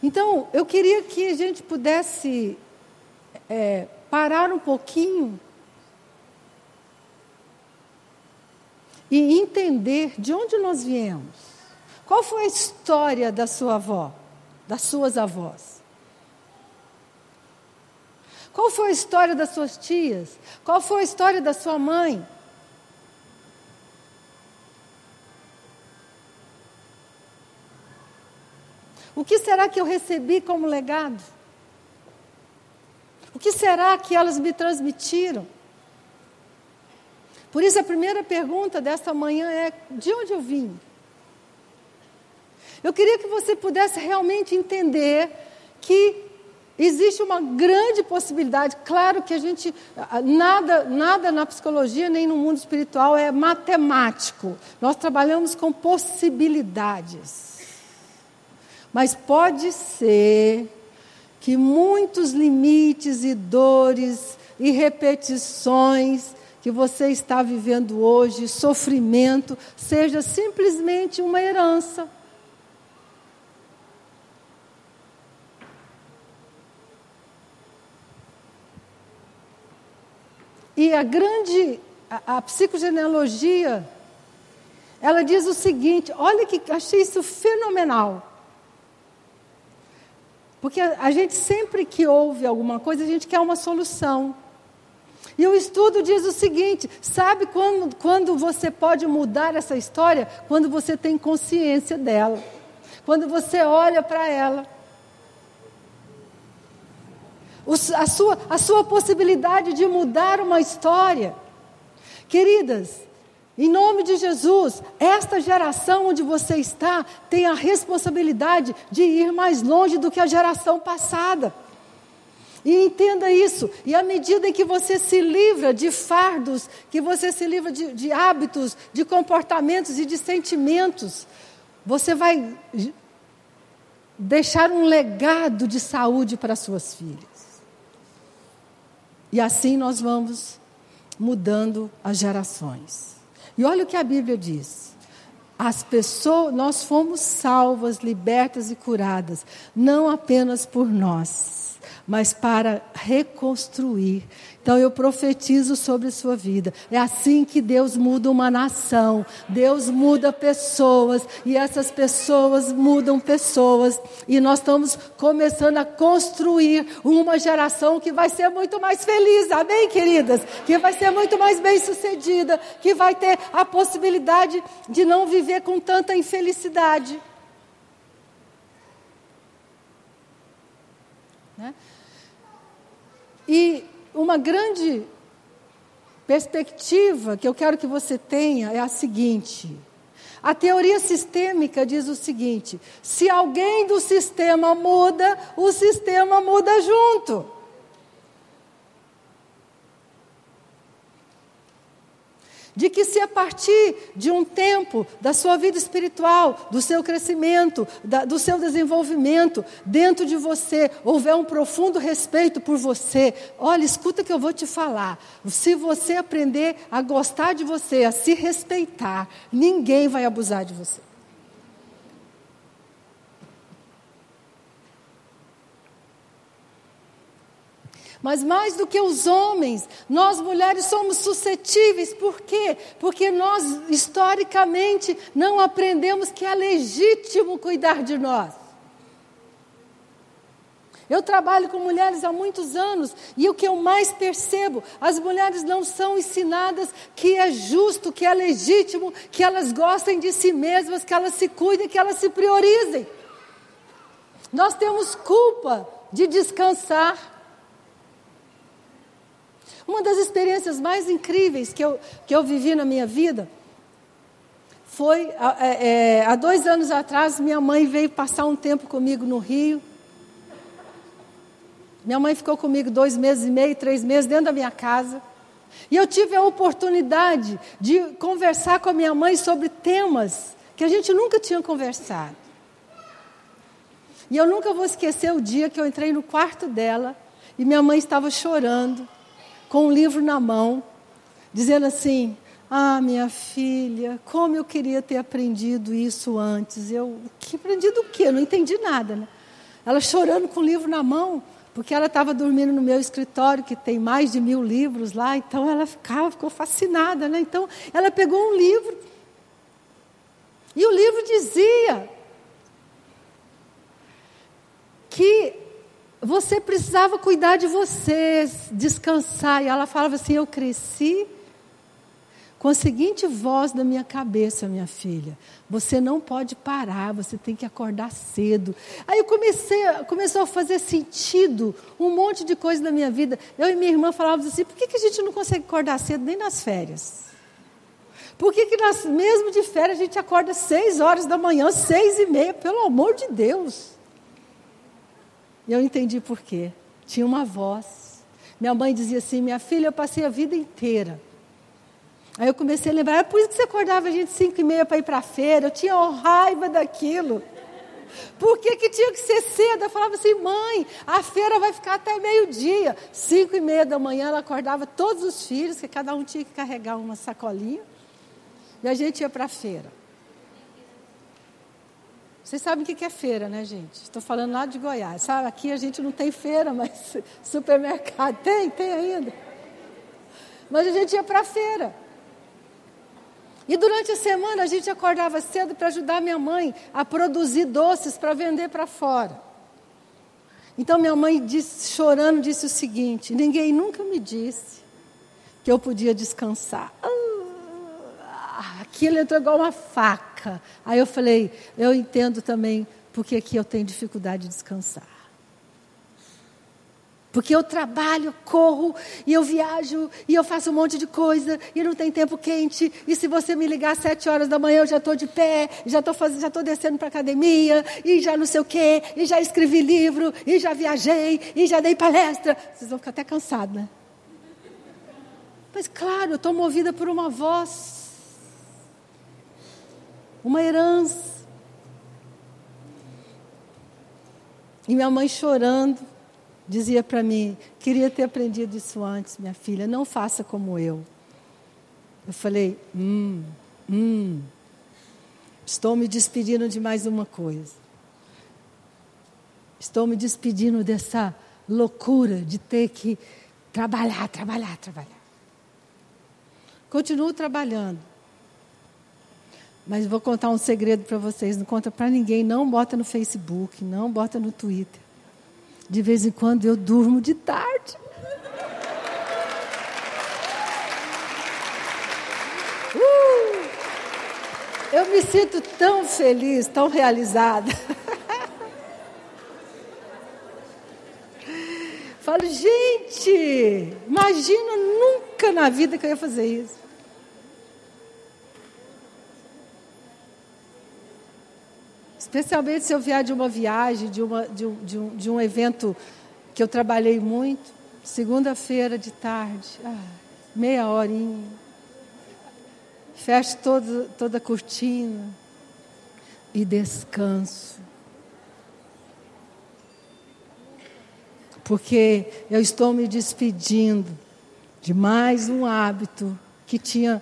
Então, eu queria que a gente pudesse é, parar um pouquinho e entender de onde nós viemos. Qual foi a história da sua avó, das suas avós? Qual foi a história das suas tias? Qual foi a história da sua mãe? O que será que eu recebi como legado? O que será que elas me transmitiram? Por isso, a primeira pergunta desta manhã é: de onde eu vim? Eu queria que você pudesse realmente entender que existe uma grande possibilidade. Claro que a gente nada nada na psicologia nem no mundo espiritual é matemático. Nós trabalhamos com possibilidades. Mas pode ser que muitos limites e dores e repetições que você está vivendo hoje, sofrimento, seja simplesmente uma herança. E a grande, a, a psicogenealogia, ela diz o seguinte: olha que achei isso fenomenal. Porque a, a gente sempre que ouve alguma coisa, a gente quer uma solução. E o estudo diz o seguinte: sabe quando, quando você pode mudar essa história? Quando você tem consciência dela. Quando você olha para ela. O, a, sua, a sua possibilidade de mudar uma história. Queridas, em nome de Jesus, esta geração onde você está tem a responsabilidade de ir mais longe do que a geração passada. E entenda isso. E à medida em que você se livra de fardos, que você se livra de, de hábitos, de comportamentos e de sentimentos, você vai deixar um legado de saúde para suas filhas. E assim nós vamos mudando as gerações. E olha o que a Bíblia diz. As pessoas, nós fomos salvas, libertas e curadas, não apenas por nós, mas para reconstruir. Então eu profetizo sobre sua vida. É assim que Deus muda uma nação. Deus muda pessoas e essas pessoas mudam pessoas. E nós estamos começando a construir uma geração que vai ser muito mais feliz. Amém, queridas? Que vai ser muito mais bem-sucedida, que vai ter a possibilidade de não viver com tanta infelicidade. Né? E uma grande perspectiva que eu quero que você tenha é a seguinte: a teoria sistêmica diz o seguinte: se alguém do sistema muda, o sistema muda junto. De que se a partir de um tempo da sua vida espiritual, do seu crescimento, da, do seu desenvolvimento, dentro de você houver um profundo respeito por você, olha, escuta que eu vou te falar. Se você aprender a gostar de você, a se respeitar, ninguém vai abusar de você. Mas mais do que os homens, nós mulheres somos suscetíveis. Por quê? Porque nós, historicamente, não aprendemos que é legítimo cuidar de nós. Eu trabalho com mulheres há muitos anos e o que eu mais percebo, as mulheres não são ensinadas que é justo, que é legítimo, que elas gostem de si mesmas, que elas se cuidem, que elas se priorizem. Nós temos culpa de descansar. Uma das experiências mais incríveis que eu, que eu vivi na minha vida foi é, é, há dois anos atrás, minha mãe veio passar um tempo comigo no Rio. Minha mãe ficou comigo dois meses e meio, três meses dentro da minha casa. E eu tive a oportunidade de conversar com a minha mãe sobre temas que a gente nunca tinha conversado. E eu nunca vou esquecer o dia que eu entrei no quarto dela e minha mãe estava chorando com um livro na mão, dizendo assim: Ah, minha filha, como eu queria ter aprendido isso antes. Eu, que aprendido o quê? Eu não entendi nada, né? Ela chorando com o livro na mão, porque ela estava dormindo no meu escritório, que tem mais de mil livros lá, então ela ficava, ficou fascinada, né? Então, ela pegou um livro, e o livro dizia que você precisava cuidar de você, descansar. E ela falava assim: Eu cresci com a seguinte voz na minha cabeça, minha filha: Você não pode parar, você tem que acordar cedo. Aí eu comecei, começou a fazer sentido um monte de coisa na minha vida. Eu e minha irmã falávamos assim: Por que, que a gente não consegue acordar cedo nem nas férias? Por que, que nós, mesmo de férias, a gente acorda seis horas da manhã, seis e meia? Pelo amor de Deus. E eu entendi por quê. Tinha uma voz. Minha mãe dizia assim: Minha filha, eu passei a vida inteira. Aí eu comecei a lembrar, é por isso que você acordava a gente cinco e meia para ir para a feira. Eu tinha raiva daquilo. Por que, que tinha que ser cedo? Eu falava assim, mãe, a feira vai ficar até meio-dia. Cinco e meia da manhã ela acordava todos os filhos, que cada um tinha que carregar uma sacolinha. E a gente ia para a feira. Vocês sabem o que é feira, né, gente? Estou falando lá de Goiás. Sabe, aqui a gente não tem feira, mas supermercado tem, tem ainda. Mas a gente ia para a feira. E durante a semana a gente acordava cedo para ajudar minha mãe a produzir doces para vender para fora. Então minha mãe disse, chorando disse o seguinte: ninguém nunca me disse que eu podia descansar. Ah, aquilo entrou igual uma faca fraca. Aí eu falei, eu entendo também porque aqui eu tenho dificuldade de descansar. Porque eu trabalho, corro, e eu viajo, e eu faço um monte de coisa, e não tem tempo quente. E se você me ligar às sete horas da manhã, eu já estou de pé, já estou já descendo para a academia, e já não sei o quê, e já escrevi livro, e já viajei, e já dei palestra. Vocês vão ficar até cansados, né? Mas claro, eu estou movida por uma voz uma herança. E minha mãe chorando, dizia para mim: queria ter aprendido isso antes, minha filha, não faça como eu. Eu falei: hum, hum, estou me despedindo de mais uma coisa. Estou me despedindo dessa loucura de ter que trabalhar, trabalhar, trabalhar. Continuo trabalhando. Mas vou contar um segredo para vocês, não conta para ninguém, não bota no Facebook, não bota no Twitter. De vez em quando eu durmo de tarde. Uh! Eu me sinto tão feliz, tão realizada. Falo, gente, imagina nunca na vida que eu ia fazer isso. Especialmente se eu vier de uma viagem, de, uma, de, um, de, um, de um evento que eu trabalhei muito, segunda-feira de tarde, ah, meia horinha. Fecho todo, toda a cortina e descanso. Porque eu estou me despedindo de mais um hábito que tinha.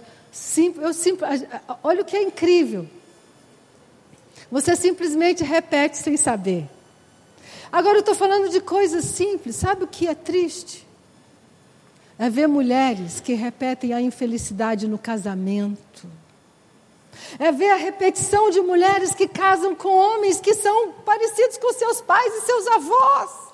Eu, olha o que é incrível. Você simplesmente repete sem saber. Agora eu estou falando de coisas simples. Sabe o que é triste? É ver mulheres que repetem a infelicidade no casamento. É ver a repetição de mulheres que casam com homens que são parecidos com seus pais e seus avós.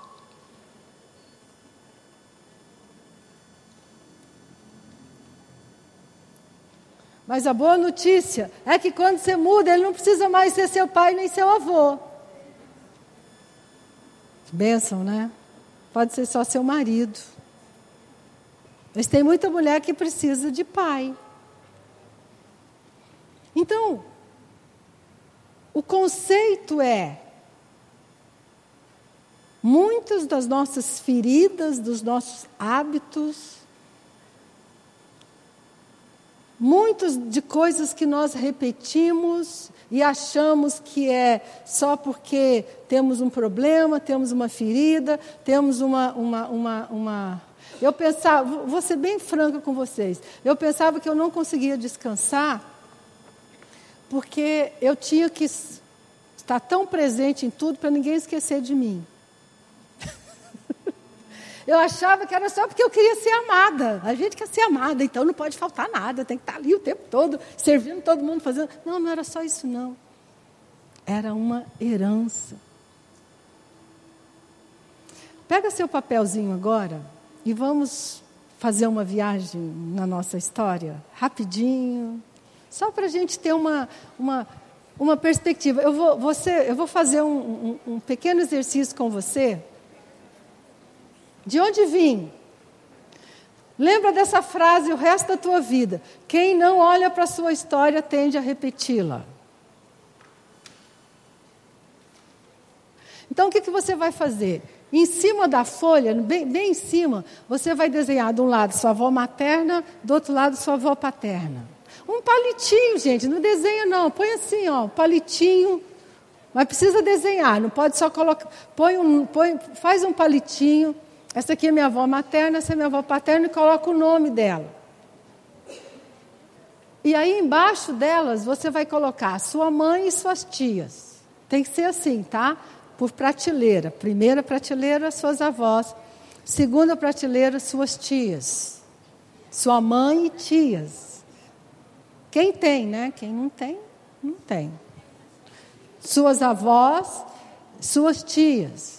Mas a boa notícia é que quando você muda, ele não precisa mais ser seu pai nem seu avô. Bênção, né? Pode ser só seu marido. Mas tem muita mulher que precisa de pai. Então, o conceito é: muitas das nossas feridas, dos nossos hábitos, Muitas de coisas que nós repetimos e achamos que é só porque temos um problema, temos uma ferida, temos uma, uma, uma, uma, Eu pensava, vou ser bem franca com vocês, eu pensava que eu não conseguia descansar, porque eu tinha que estar tão presente em tudo para ninguém esquecer de mim. Eu achava que era só porque eu queria ser amada. A gente quer ser amada, então não pode faltar nada, tem que estar ali o tempo todo, servindo todo mundo, fazendo. Não, não era só isso, não. Era uma herança. Pega seu papelzinho agora e vamos fazer uma viagem na nossa história, rapidinho, só para a gente ter uma, uma, uma perspectiva. Eu vou, você, eu vou fazer um, um, um pequeno exercício com você. De onde vim? Lembra dessa frase o resto da tua vida. Quem não olha para a sua história tende a repeti-la. Então, o que, que você vai fazer? Em cima da folha, bem, bem em cima, você vai desenhar de um lado sua avó materna, do outro lado sua avó paterna. Um palitinho, gente, não desenha não, põe assim, ó, palitinho, mas precisa desenhar, não pode só colocar, põe um, põe, faz um palitinho, essa aqui é minha avó materna, essa é minha avó paterna e coloca o nome dela. E aí embaixo delas você vai colocar sua mãe e suas tias. Tem que ser assim, tá? por prateleira. Primeira prateleira, suas avós. Segunda prateleira, suas tias. Sua mãe e tias. Quem tem, né? Quem não tem, não tem. Suas avós, suas tias.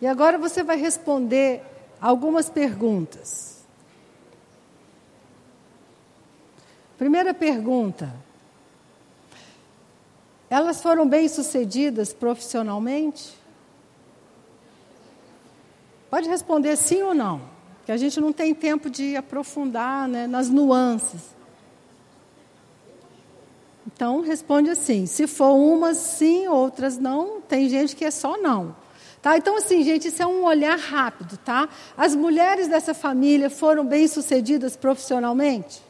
E agora você vai responder algumas perguntas. Primeira pergunta: elas foram bem-sucedidas profissionalmente? Pode responder sim ou não, que a gente não tem tempo de aprofundar né, nas nuances. Então, responde assim: se for umas sim, outras não, tem gente que é só não. Tá? Então, assim, gente, isso é um olhar rápido, tá? As mulheres dessa família foram bem-sucedidas profissionalmente?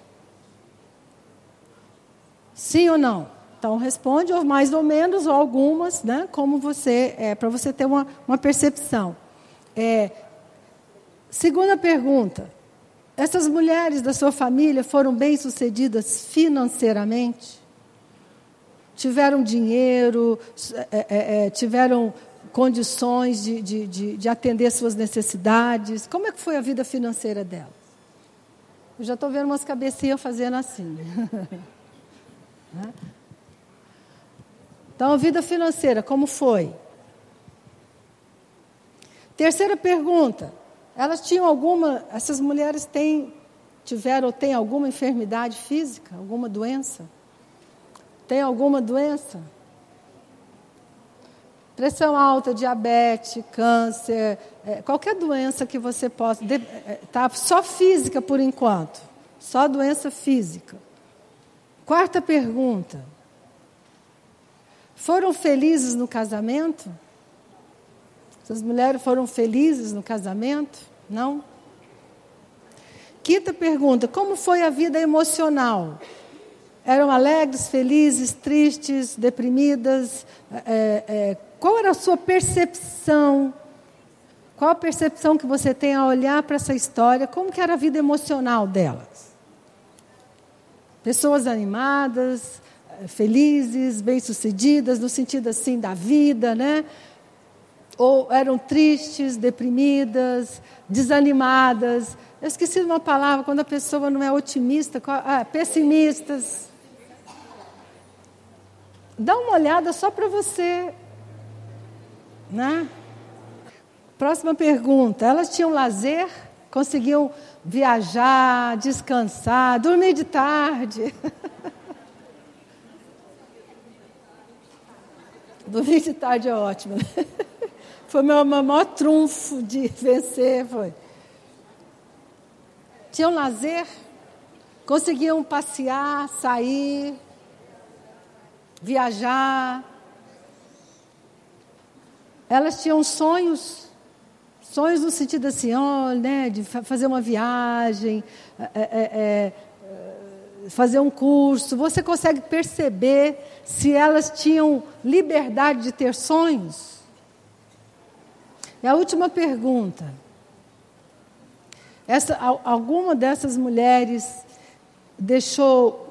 Sim ou não? Então responde, ou mais ou menos, ou algumas, né, como você, é, para você ter uma, uma percepção. É, segunda pergunta: essas mulheres da sua família foram bem-sucedidas financeiramente? Tiveram dinheiro, é, é, é, tiveram condições de, de, de, de, atender suas necessidades? Como é que foi a vida financeira delas? Eu já estou vendo umas cabecinhas fazendo assim. Então, a vida financeira, como foi? Terceira pergunta: elas tinham alguma, essas mulheres têm, tiveram ou têm alguma enfermidade física, alguma doença? Tem alguma doença? Pressão alta, diabetes, câncer, é, qualquer doença que você possa. É, tá só física por enquanto. Só doença física. Quarta pergunta. Foram felizes no casamento? Essas mulheres foram felizes no casamento? Não? Quinta pergunta: como foi a vida emocional? Eram alegres, felizes, tristes, deprimidas? É, é, qual era a sua percepção? Qual a percepção que você tem ao olhar para essa história? Como que era a vida emocional delas? Pessoas animadas, felizes, bem-sucedidas, no sentido assim da vida, né? Ou eram tristes, deprimidas, desanimadas. Eu esqueci uma palavra, quando a pessoa não é otimista, ah, pessimistas. Dá uma olhada só para você. Né? Próxima pergunta. Elas tinham lazer? Conseguiam viajar, descansar, dormir de tarde? Dormir de tarde é ótimo. Né? Foi meu maior trunfo de vencer. Foi. Tinham lazer, conseguiam passear, sair, viajar. Elas tinham sonhos, sonhos no sentido assim, oh, né, de fazer uma viagem, é, é, é, fazer um curso, você consegue perceber se elas tinham liberdade de ter sonhos? E a última pergunta. essa, alguma dessas mulheres deixou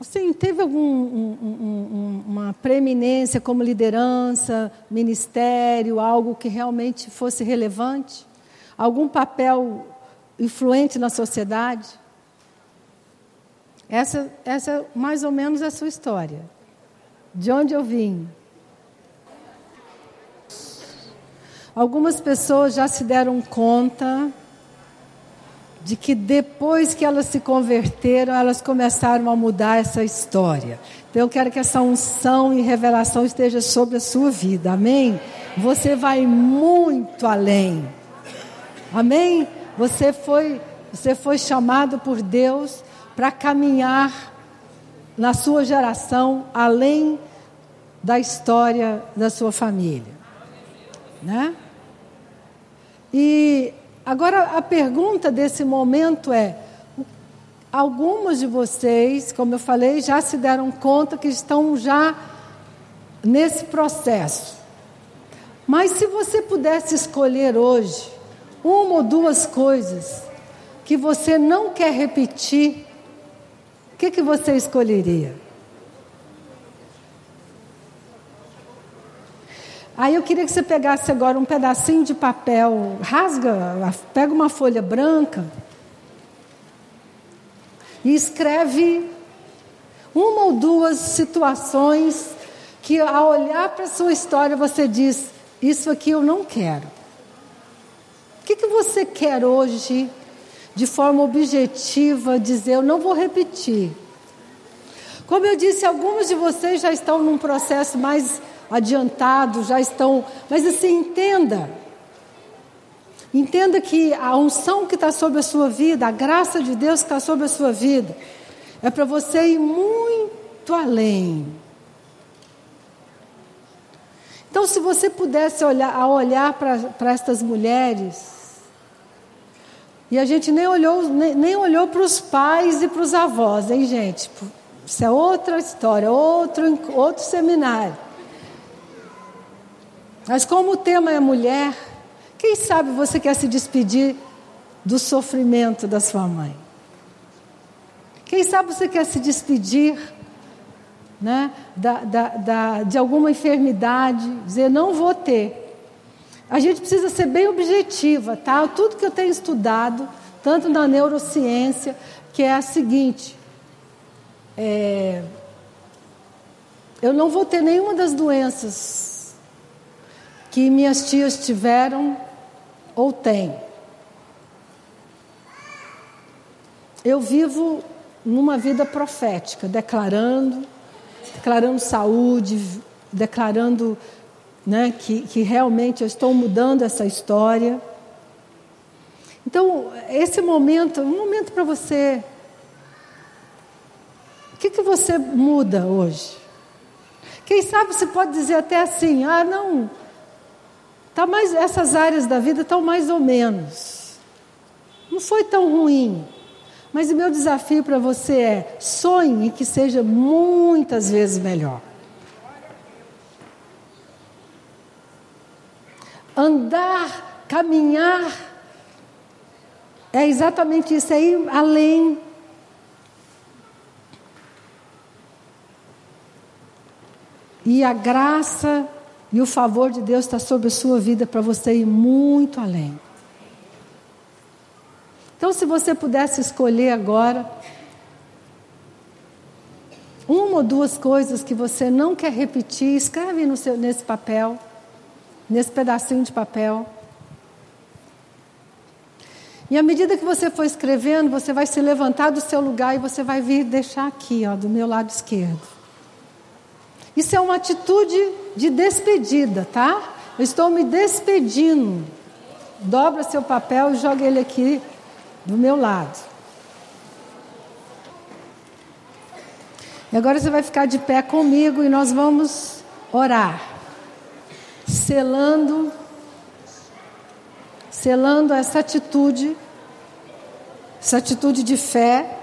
Assim, teve algum, um, um, preeminência como liderança, ministério, algo que realmente fosse relevante? Algum papel influente na sociedade? Essa, essa mais ou menos é a sua história. De onde eu vim? Algumas pessoas já se deram conta de que depois que elas se converteram, elas começaram a mudar essa história. Então eu quero que essa unção e revelação esteja sobre a sua vida. Amém? Você vai muito além. Amém? Você foi, você foi chamado por Deus para caminhar na sua geração além da história da sua família, né? E Agora, a pergunta desse momento é: algumas de vocês, como eu falei, já se deram conta que estão já nesse processo. Mas se você pudesse escolher hoje uma ou duas coisas que você não quer repetir, o que, que você escolheria? Aí eu queria que você pegasse agora um pedacinho de papel, rasga, pega uma folha branca e escreve uma ou duas situações que ao olhar para a sua história você diz: Isso aqui eu não quero. O que, que você quer hoje, de forma objetiva, dizer: Eu não vou repetir? Como eu disse, alguns de vocês já estão num processo mais adiantados, já estão. Mas assim, entenda. Entenda que a unção que está sobre a sua vida, a graça de Deus que está sobre a sua vida, é para você ir muito além. Então, se você pudesse olhar, olhar para estas mulheres, e a gente nem olhou, nem, nem olhou para os pais e para os avós, hein, gente? Isso é outra história, outro, outro seminário. Mas como o tema é mulher, quem sabe você quer se despedir do sofrimento da sua mãe? Quem sabe você quer se despedir né, da, da, da, de alguma enfermidade, dizer não vou ter. A gente precisa ser bem objetiva, tá? Tudo que eu tenho estudado, tanto na neurociência, que é a seguinte: é, eu não vou ter nenhuma das doenças que minhas tias tiveram ou têm. Eu vivo numa vida profética, declarando, declarando saúde, declarando né, que, que realmente eu estou mudando essa história. Então, esse momento um momento para você. O que, que você muda hoje? Quem sabe você pode dizer até assim: ah, não, Tá mais, essas áreas da vida estão mais ou menos. Não foi tão ruim. Mas o meu desafio para você é: sonhe que seja muitas vezes melhor. Andar, caminhar, é exatamente isso, é ir além. E a graça e o favor de Deus está sobre a sua vida para você ir muito além. Então, se você pudesse escolher agora uma ou duas coisas que você não quer repetir, escreve no seu, nesse papel, nesse pedacinho de papel. E à medida que você for escrevendo, você vai se levantar do seu lugar e você vai vir deixar aqui, ó, do meu lado esquerdo. Isso é uma atitude de despedida, tá? Eu estou me despedindo. Dobra seu papel e joga ele aqui do meu lado. E agora você vai ficar de pé comigo e nós vamos orar. Selando selando essa atitude, essa atitude de fé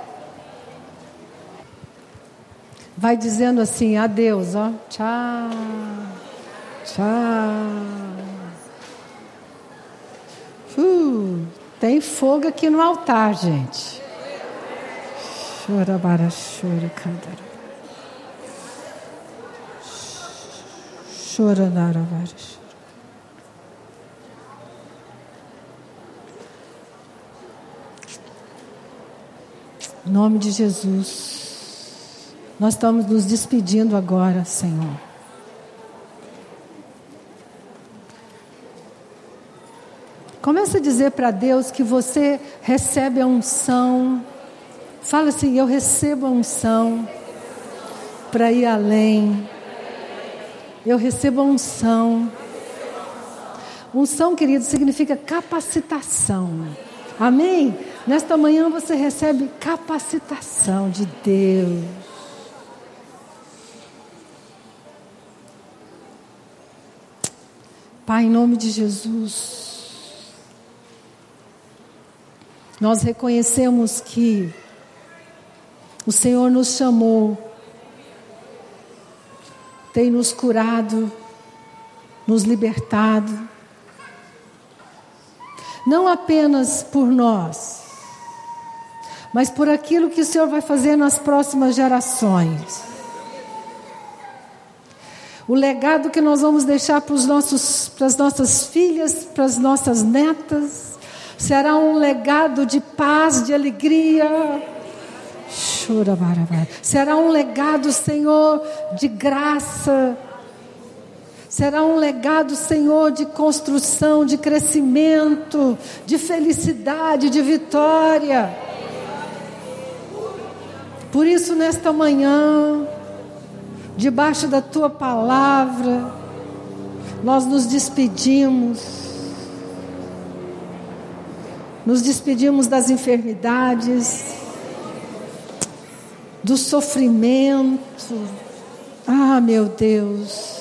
vai dizendo assim, adeus, ó, tchau, tchau. Uh. Tem fogo aqui no altar, gente. Chora, bara, chora, cantara. Chora, nara, bara, nome de Jesus. Nós estamos nos despedindo agora, Senhor. Comece a dizer para Deus que você recebe a unção. Fala assim: Eu recebo a unção para ir além. Eu recebo a unção. Unção, querido, significa capacitação. Amém? Nesta manhã você recebe capacitação de Deus. Pai, em nome de Jesus, nós reconhecemos que o Senhor nos chamou, tem nos curado, nos libertado, não apenas por nós, mas por aquilo que o Senhor vai fazer nas próximas gerações. O legado que nós vamos deixar para, os nossos, para as nossas filhas, para as nossas netas, será um legado de paz, de alegria. Será um legado, Senhor, de graça. Será um legado, Senhor, de construção, de crescimento, de felicidade, de vitória. Por isso, nesta manhã, debaixo da tua palavra, nós nos despedimos. Nos despedimos das enfermidades, do sofrimento. Ah, meu Deus.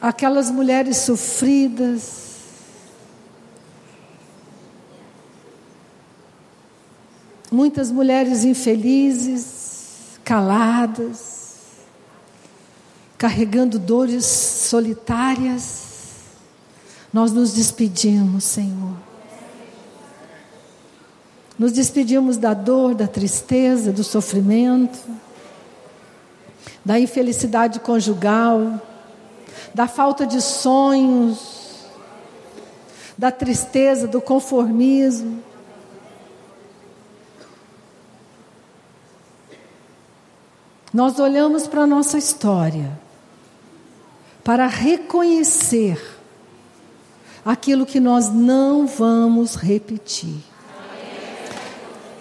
Aquelas mulheres sofridas, Muitas mulheres infelizes, caladas, carregando dores solitárias. Nós nos despedimos, Senhor. Nos despedimos da dor, da tristeza, do sofrimento, da infelicidade conjugal, da falta de sonhos, da tristeza, do conformismo. Nós olhamos para a nossa história para reconhecer aquilo que nós não vamos repetir.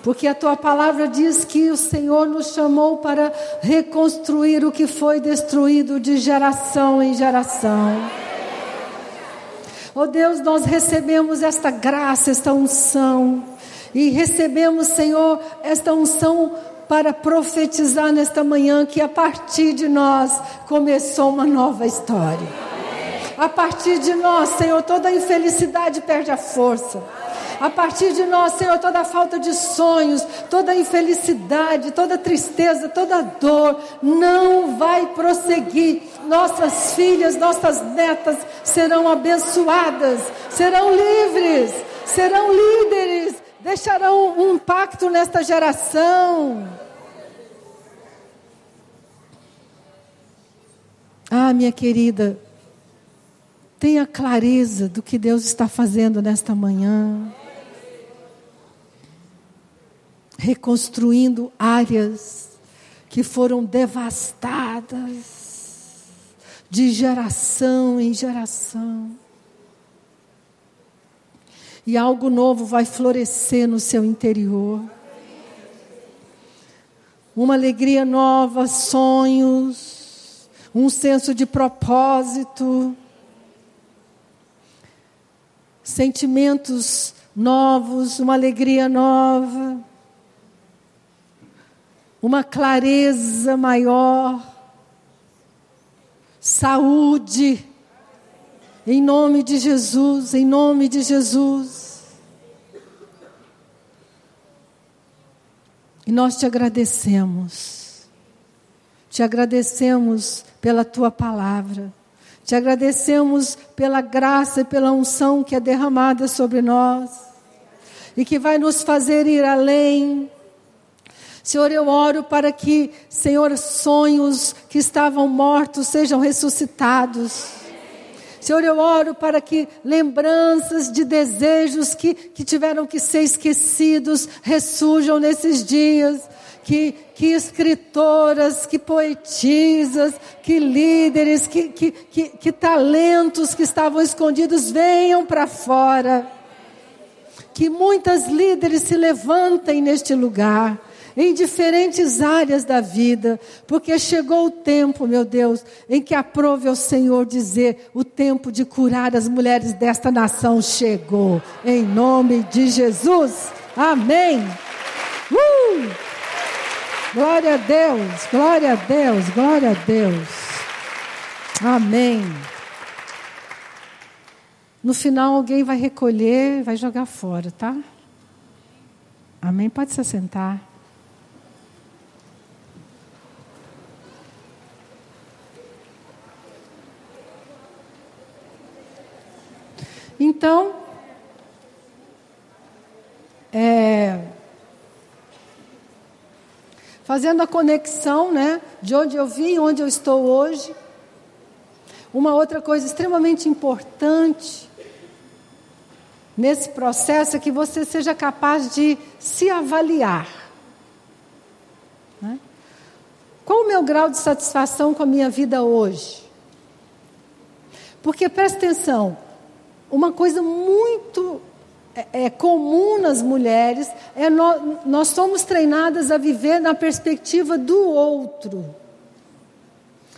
Porque a tua palavra diz que o Senhor nos chamou para reconstruir o que foi destruído de geração em geração. Oh Deus, nós recebemos esta graça, esta unção. E recebemos, Senhor, esta unção para profetizar nesta manhã que a partir de nós começou uma nova história. A partir de nós, Senhor, toda infelicidade perde a força. A partir de nós, Senhor, toda falta de sonhos, toda infelicidade, toda tristeza, toda dor não vai prosseguir. Nossas filhas, nossas netas serão abençoadas, serão livres, serão líderes, deixarão um pacto nesta geração. Ah, minha querida, tenha clareza do que Deus está fazendo nesta manhã. Reconstruindo áreas que foram devastadas de geração em geração e algo novo vai florescer no seu interior. Uma alegria nova, sonhos, um senso de propósito, sentimentos novos, uma alegria nova, uma clareza maior, saúde em nome de Jesus, em nome de Jesus. E nós te agradecemos. Te agradecemos pela tua palavra. Te agradecemos pela graça e pela unção que é derramada sobre nós e que vai nos fazer ir além. Senhor, eu oro para que, Senhor, sonhos que estavam mortos sejam ressuscitados. Senhor, eu oro para que lembranças de desejos que, que tiveram que ser esquecidos ressurjam nesses dias que, que escritoras, que poetisas, que líderes, que, que, que, que talentos que estavam escondidos venham para fora. Que muitas líderes se levantem neste lugar em diferentes áreas da vida, porque chegou o tempo, meu Deus, em que aprove ao Senhor dizer: o tempo de curar as mulheres desta nação chegou, em nome de Jesus. Amém. Uh! Glória a Deus, glória a Deus, glória a Deus. Amém. No final, alguém vai recolher, vai jogar fora, tá? Amém? Pode se assentar. Então, é, fazendo a conexão, né, de onde eu vim, onde eu estou hoje. Uma outra coisa extremamente importante nesse processo é que você seja capaz de se avaliar. Né? Qual o meu grau de satisfação com a minha vida hoje? Porque presta atenção, uma coisa muito é, é comum nas mulheres, é nós, nós somos treinadas a viver na perspectiva do outro.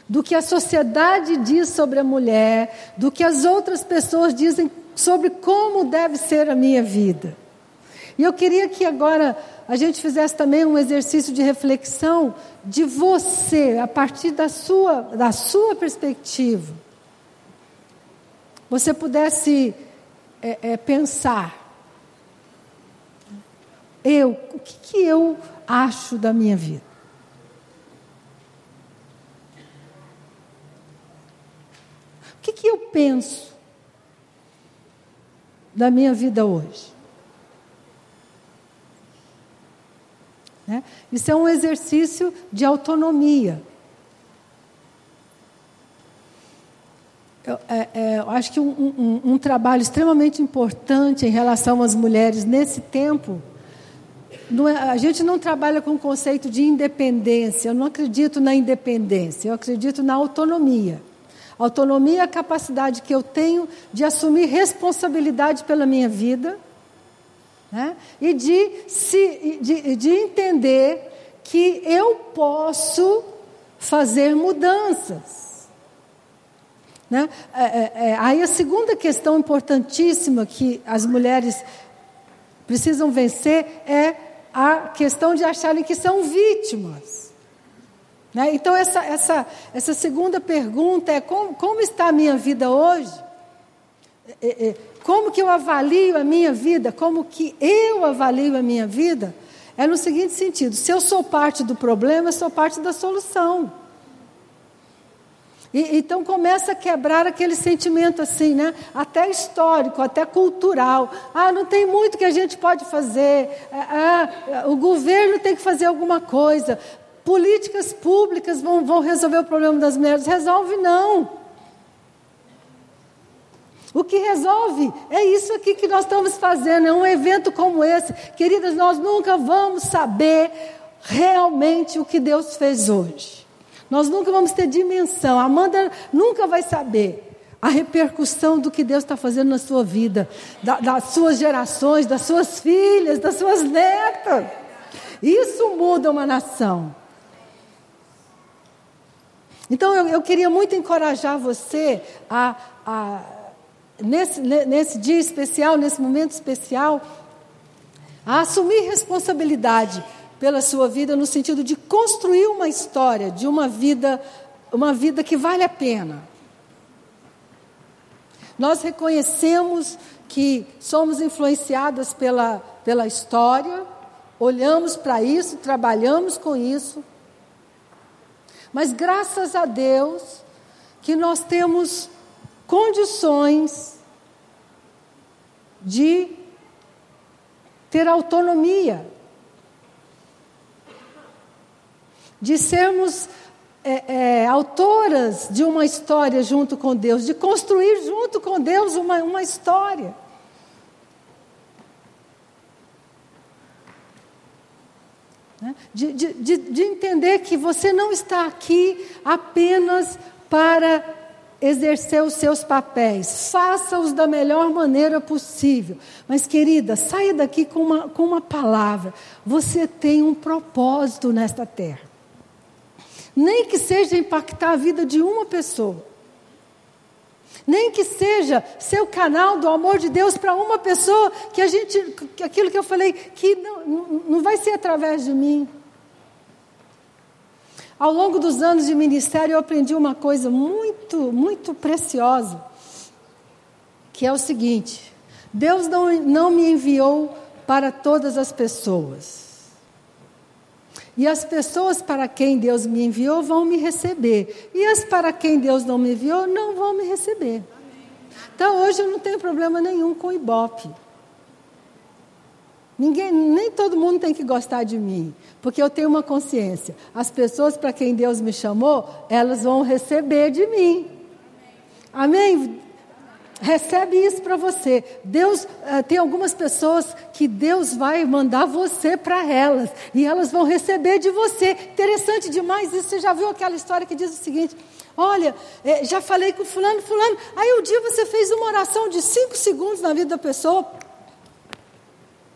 Do que a sociedade diz sobre a mulher, do que as outras pessoas dizem sobre como deve ser a minha vida. E eu queria que agora a gente fizesse também um exercício de reflexão de você, a partir da sua, da sua perspectiva. Você pudesse é, é, pensar eu, o que, que eu acho da minha vida? O que, que eu penso da minha vida hoje? Né? Isso é um exercício de autonomia. Eu, é, é, eu acho que um, um, um trabalho extremamente importante em relação às mulheres nesse tempo é, a gente não trabalha com o conceito de independência. Eu não acredito na independência, eu acredito na autonomia. Autonomia é a capacidade que eu tenho de assumir responsabilidade pela minha vida né? e de, se, de, de entender que eu posso fazer mudanças. Né? É, é, é, aí a segunda questão importantíssima que as mulheres precisam vencer é a questão de acharem que são vítimas. Né? Então, essa, essa, essa segunda pergunta é: como, como está a minha vida hoje? É, é, como que eu avalio a minha vida? Como que eu avalio a minha vida? É no seguinte sentido: se eu sou parte do problema, eu sou parte da solução. E, então começa a quebrar aquele sentimento assim, né? Até histórico, até cultural. Ah, não tem muito que a gente pode fazer. Ah, ah, o governo tem que fazer alguma coisa. Políticas públicas vão, vão resolver o problema das mulheres. Resolve não. O que resolve é isso aqui que nós estamos fazendo, é um evento como esse. Queridas, nós nunca vamos saber realmente o que Deus fez hoje. Nós nunca vamos ter dimensão. A Amanda nunca vai saber a repercussão do que Deus está fazendo na sua vida, da, das suas gerações, das suas filhas, das suas netas. Isso muda uma nação. Então eu, eu queria muito encorajar você a, a nesse, nesse dia especial, nesse momento especial, a assumir responsabilidade pela sua vida no sentido de construir uma história de uma vida, uma vida que vale a pena. Nós reconhecemos que somos influenciadas pela, pela história, olhamos para isso, trabalhamos com isso, mas graças a Deus que nós temos condições de ter autonomia, de sermos é, é, autoras de uma história junto com Deus, de construir junto com Deus uma, uma história. Né? De, de, de, de entender que você não está aqui apenas para exercer os seus papéis, faça-os da melhor maneira possível. Mas, querida, saia daqui com uma, com uma palavra: você tem um propósito nesta terra. Nem que seja impactar a vida de uma pessoa. Nem que seja ser o canal do amor de Deus para uma pessoa que a gente, aquilo que eu falei, que não, não vai ser através de mim. Ao longo dos anos de ministério, eu aprendi uma coisa muito, muito preciosa, que é o seguinte: Deus não, não me enviou para todas as pessoas. E as pessoas para quem Deus me enviou vão me receber. E as para quem Deus não me enviou não vão me receber. Então hoje eu não tenho problema nenhum com o Ibope. Ninguém, nem todo mundo tem que gostar de mim, porque eu tenho uma consciência. As pessoas para quem Deus me chamou, elas vão receber de mim. Amém? Recebe isso para você. Deus uh, tem algumas pessoas que Deus vai mandar você para elas e elas vão receber de você. Interessante demais isso. Você já viu aquela história que diz o seguinte: Olha, eh, já falei com fulano, fulano. Aí um dia você fez uma oração de cinco segundos na vida da pessoa,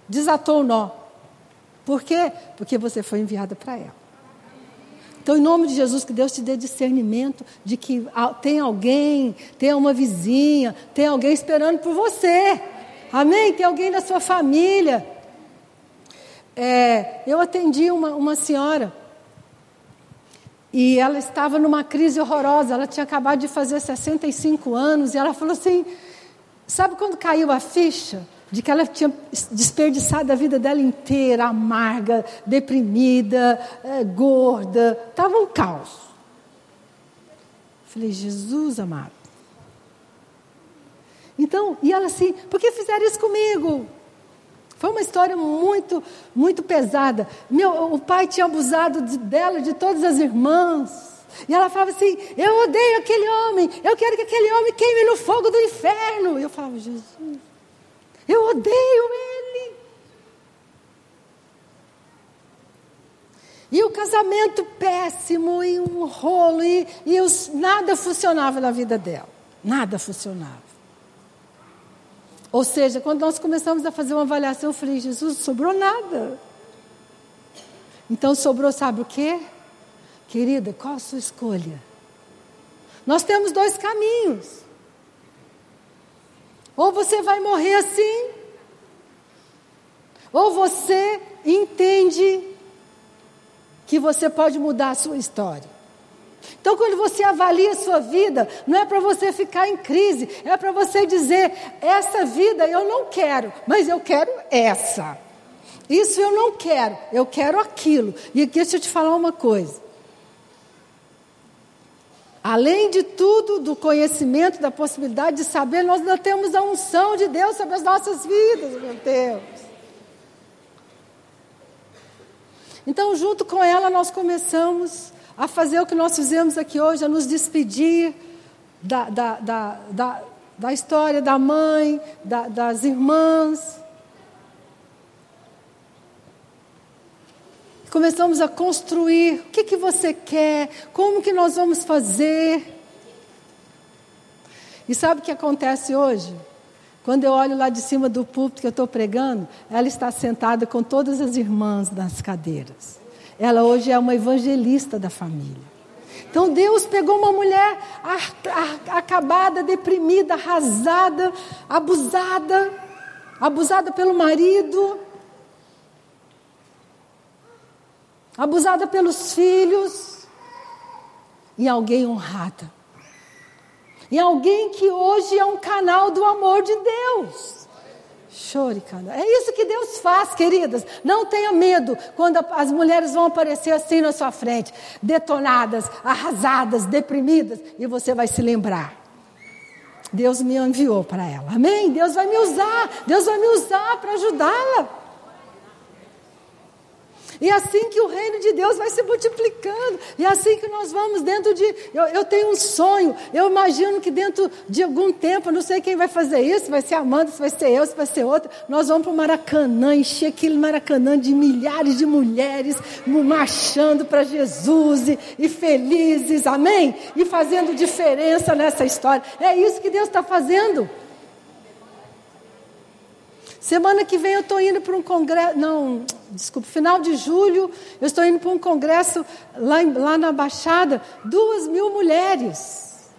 desatou o nó. Por quê? Porque você foi enviada para ela. Então, em nome de Jesus, que Deus te dê discernimento de que tem alguém, tem uma vizinha, tem alguém esperando por você. Amém? Tem alguém da sua família. É, eu atendi uma, uma senhora e ela estava numa crise horrorosa. Ela tinha acabado de fazer 65 anos e ela falou assim: Sabe quando caiu a ficha? De que ela tinha desperdiçado a vida dela inteira, amarga, deprimida, é, gorda, estava um caos. Falei, Jesus amado. Então, e ela assim, por que fizeram isso comigo? Foi uma história muito, muito pesada. Meu, o pai tinha abusado de, dela, de todas as irmãs. E ela falava assim: Eu odeio aquele homem, eu quero que aquele homem queime no fogo do inferno. E eu falava: Jesus. Eu odeio ele. E o casamento péssimo, e um rolo, e, e os, nada funcionava na vida dela. Nada funcionava. Ou seja, quando nós começamos a fazer uma avaliação, eu falei, Jesus, sobrou nada. Então sobrou, sabe o quê? Querida, qual a sua escolha? Nós temos dois caminhos. Ou você vai morrer assim, ou você entende que você pode mudar a sua história. Então, quando você avalia a sua vida, não é para você ficar em crise, é para você dizer: essa vida eu não quero, mas eu quero essa. Isso eu não quero, eu quero aquilo. E aqui deixa eu te falar uma coisa. Além de tudo, do conhecimento, da possibilidade de saber, nós ainda temos a unção de Deus sobre as nossas vidas, meu Deus. Então, junto com ela, nós começamos a fazer o que nós fizemos aqui hoje, a nos despedir da, da, da, da, da história da mãe, da, das irmãs. Começamos a construir o que, que você quer, como que nós vamos fazer. E sabe o que acontece hoje? Quando eu olho lá de cima do púlpito que eu estou pregando, ela está sentada com todas as irmãs nas cadeiras. Ela hoje é uma evangelista da família. Então Deus pegou uma mulher acabada, deprimida, arrasada, abusada, abusada pelo marido, abusada pelos filhos, e alguém honrada. E alguém que hoje é um canal do amor de Deus. Chore, cara. É isso que Deus faz, queridas. Não tenha medo quando as mulheres vão aparecer assim na sua frente, detonadas, arrasadas, deprimidas, e você vai se lembrar. Deus me enviou para ela. Amém? Deus vai me usar. Deus vai me usar para ajudá-la. E assim que o reino de Deus vai se multiplicando. E assim que nós vamos dentro de. Eu, eu, tenho um sonho. Eu imagino que dentro de algum tempo, não sei quem vai fazer isso, vai ser Amanda, se vai ser eu, se vai ser outra. Nós vamos para o Maracanã, encher aquele Maracanã de milhares de mulheres marchando para Jesus e, e felizes, amém? E fazendo diferença nessa história. É isso que Deus está fazendo. Semana que vem eu estou indo para um congresso, não, desculpa, final de julho, eu estou indo para um congresso lá, lá na Baixada, duas mil mulheres.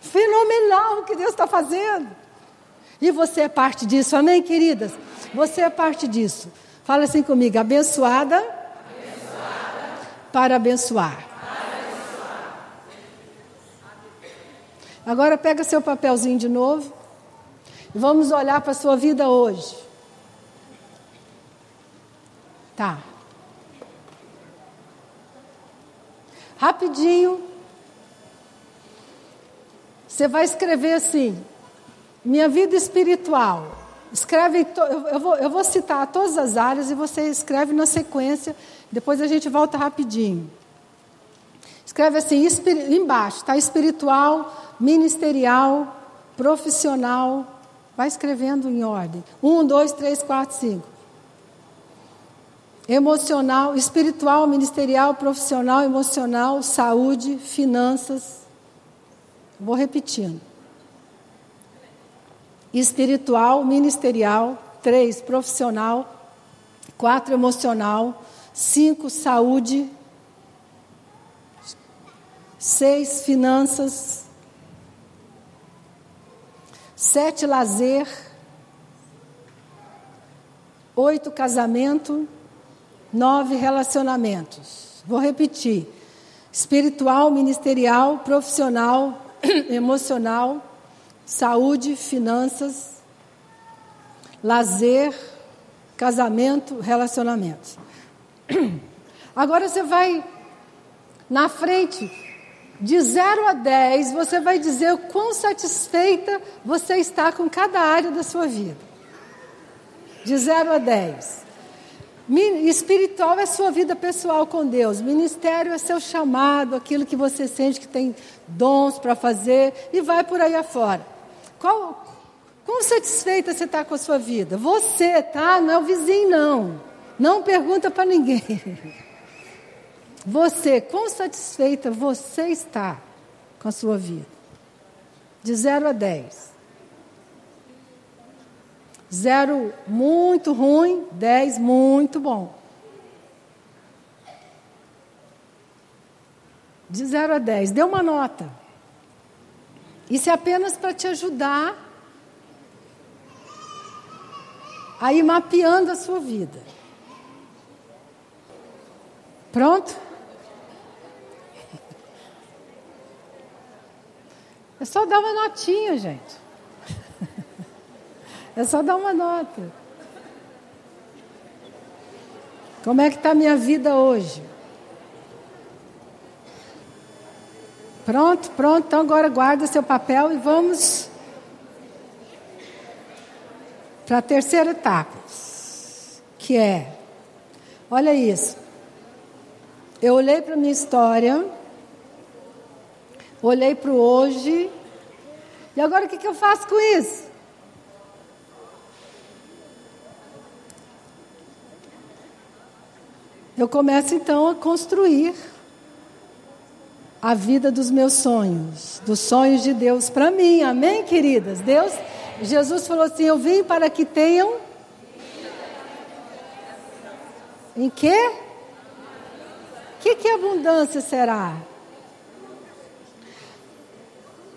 Fenomenal o que Deus está fazendo. E você é parte disso, amém, queridas? Você é parte disso. Fala assim comigo, abençoada, abençoada. Para, abençoar. Agora pega seu papelzinho de novo. Vamos olhar para a sua vida hoje. Tá. Rapidinho. Você vai escrever assim: minha vida espiritual. Escreve, eu vou, eu vou citar todas as áreas e você escreve na sequência. Depois a gente volta rapidinho. Escreve assim, embaixo, está espiritual, ministerial, profissional, Vai escrevendo em ordem. Um, dois, três, quatro, cinco. Emocional, espiritual, ministerial, profissional, emocional, saúde, finanças. Vou repetindo. Espiritual, ministerial, três, profissional, quatro, emocional, cinco, saúde, seis, finanças, sete lazer, oito casamento, nove relacionamentos. Vou repetir: espiritual, ministerial, profissional, emocional, saúde, finanças, lazer, casamento, relacionamentos. Agora você vai na frente de 0 a 10, você vai dizer o quão satisfeita você está com cada área da sua vida. De 0 a 10. Espiritual é sua vida pessoal com Deus. Ministério é seu chamado, aquilo que você sente que tem dons para fazer e vai por aí afora. Qual, quão satisfeita você está com a sua vida? Você, tá? Não é o vizinho, não. Não pergunta para ninguém. Você, quão satisfeita você está com a sua vida? De 0 a 10. Zero muito ruim, 10 muito bom. De 0 a 10, dê uma nota. Isso é apenas para te ajudar a ir mapeando a sua vida. Pronto? É só dar uma notinha, gente. É só dar uma nota. Como é que está a minha vida hoje? Pronto, pronto. Então agora guarda seu papel e vamos para a terceira etapa, que é, olha isso. Eu olhei para minha história olhei para o hoje, e agora o que, que eu faço com isso? Eu começo então a construir a vida dos meus sonhos, dos sonhos de Deus para mim, amém, queridas? Deus, Jesus falou assim: Eu vim para que tenham. Em quê? O que, que abundância será?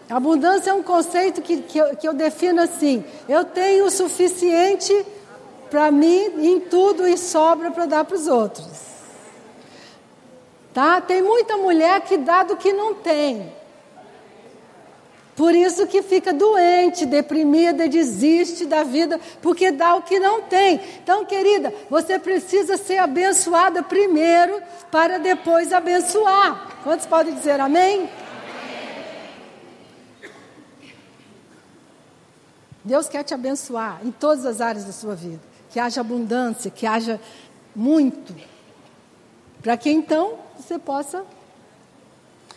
Abundância é um conceito que, que, eu, que eu defino assim: eu tenho o suficiente para mim em tudo e sobra para dar para os outros. Tá? Tem muita mulher que dá do que não tem. Por isso que fica doente, deprimida, desiste da vida, porque dá o que não tem. Então, querida, você precisa ser abençoada primeiro para depois abençoar. Quantos podem dizer amém? Deus quer te abençoar em todas as áreas da sua vida. Que haja abundância, que haja muito. Para que então você possa.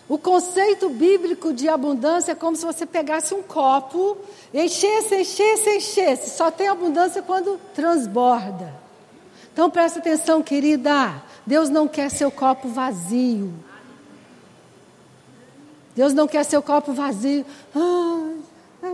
O conceito bíblico de abundância é como se você pegasse um copo, enchesse, enchesse, enchesse. Só tem abundância quando transborda. Então presta atenção, querida. Deus não quer seu copo vazio. Deus não quer seu copo vazio. Ai,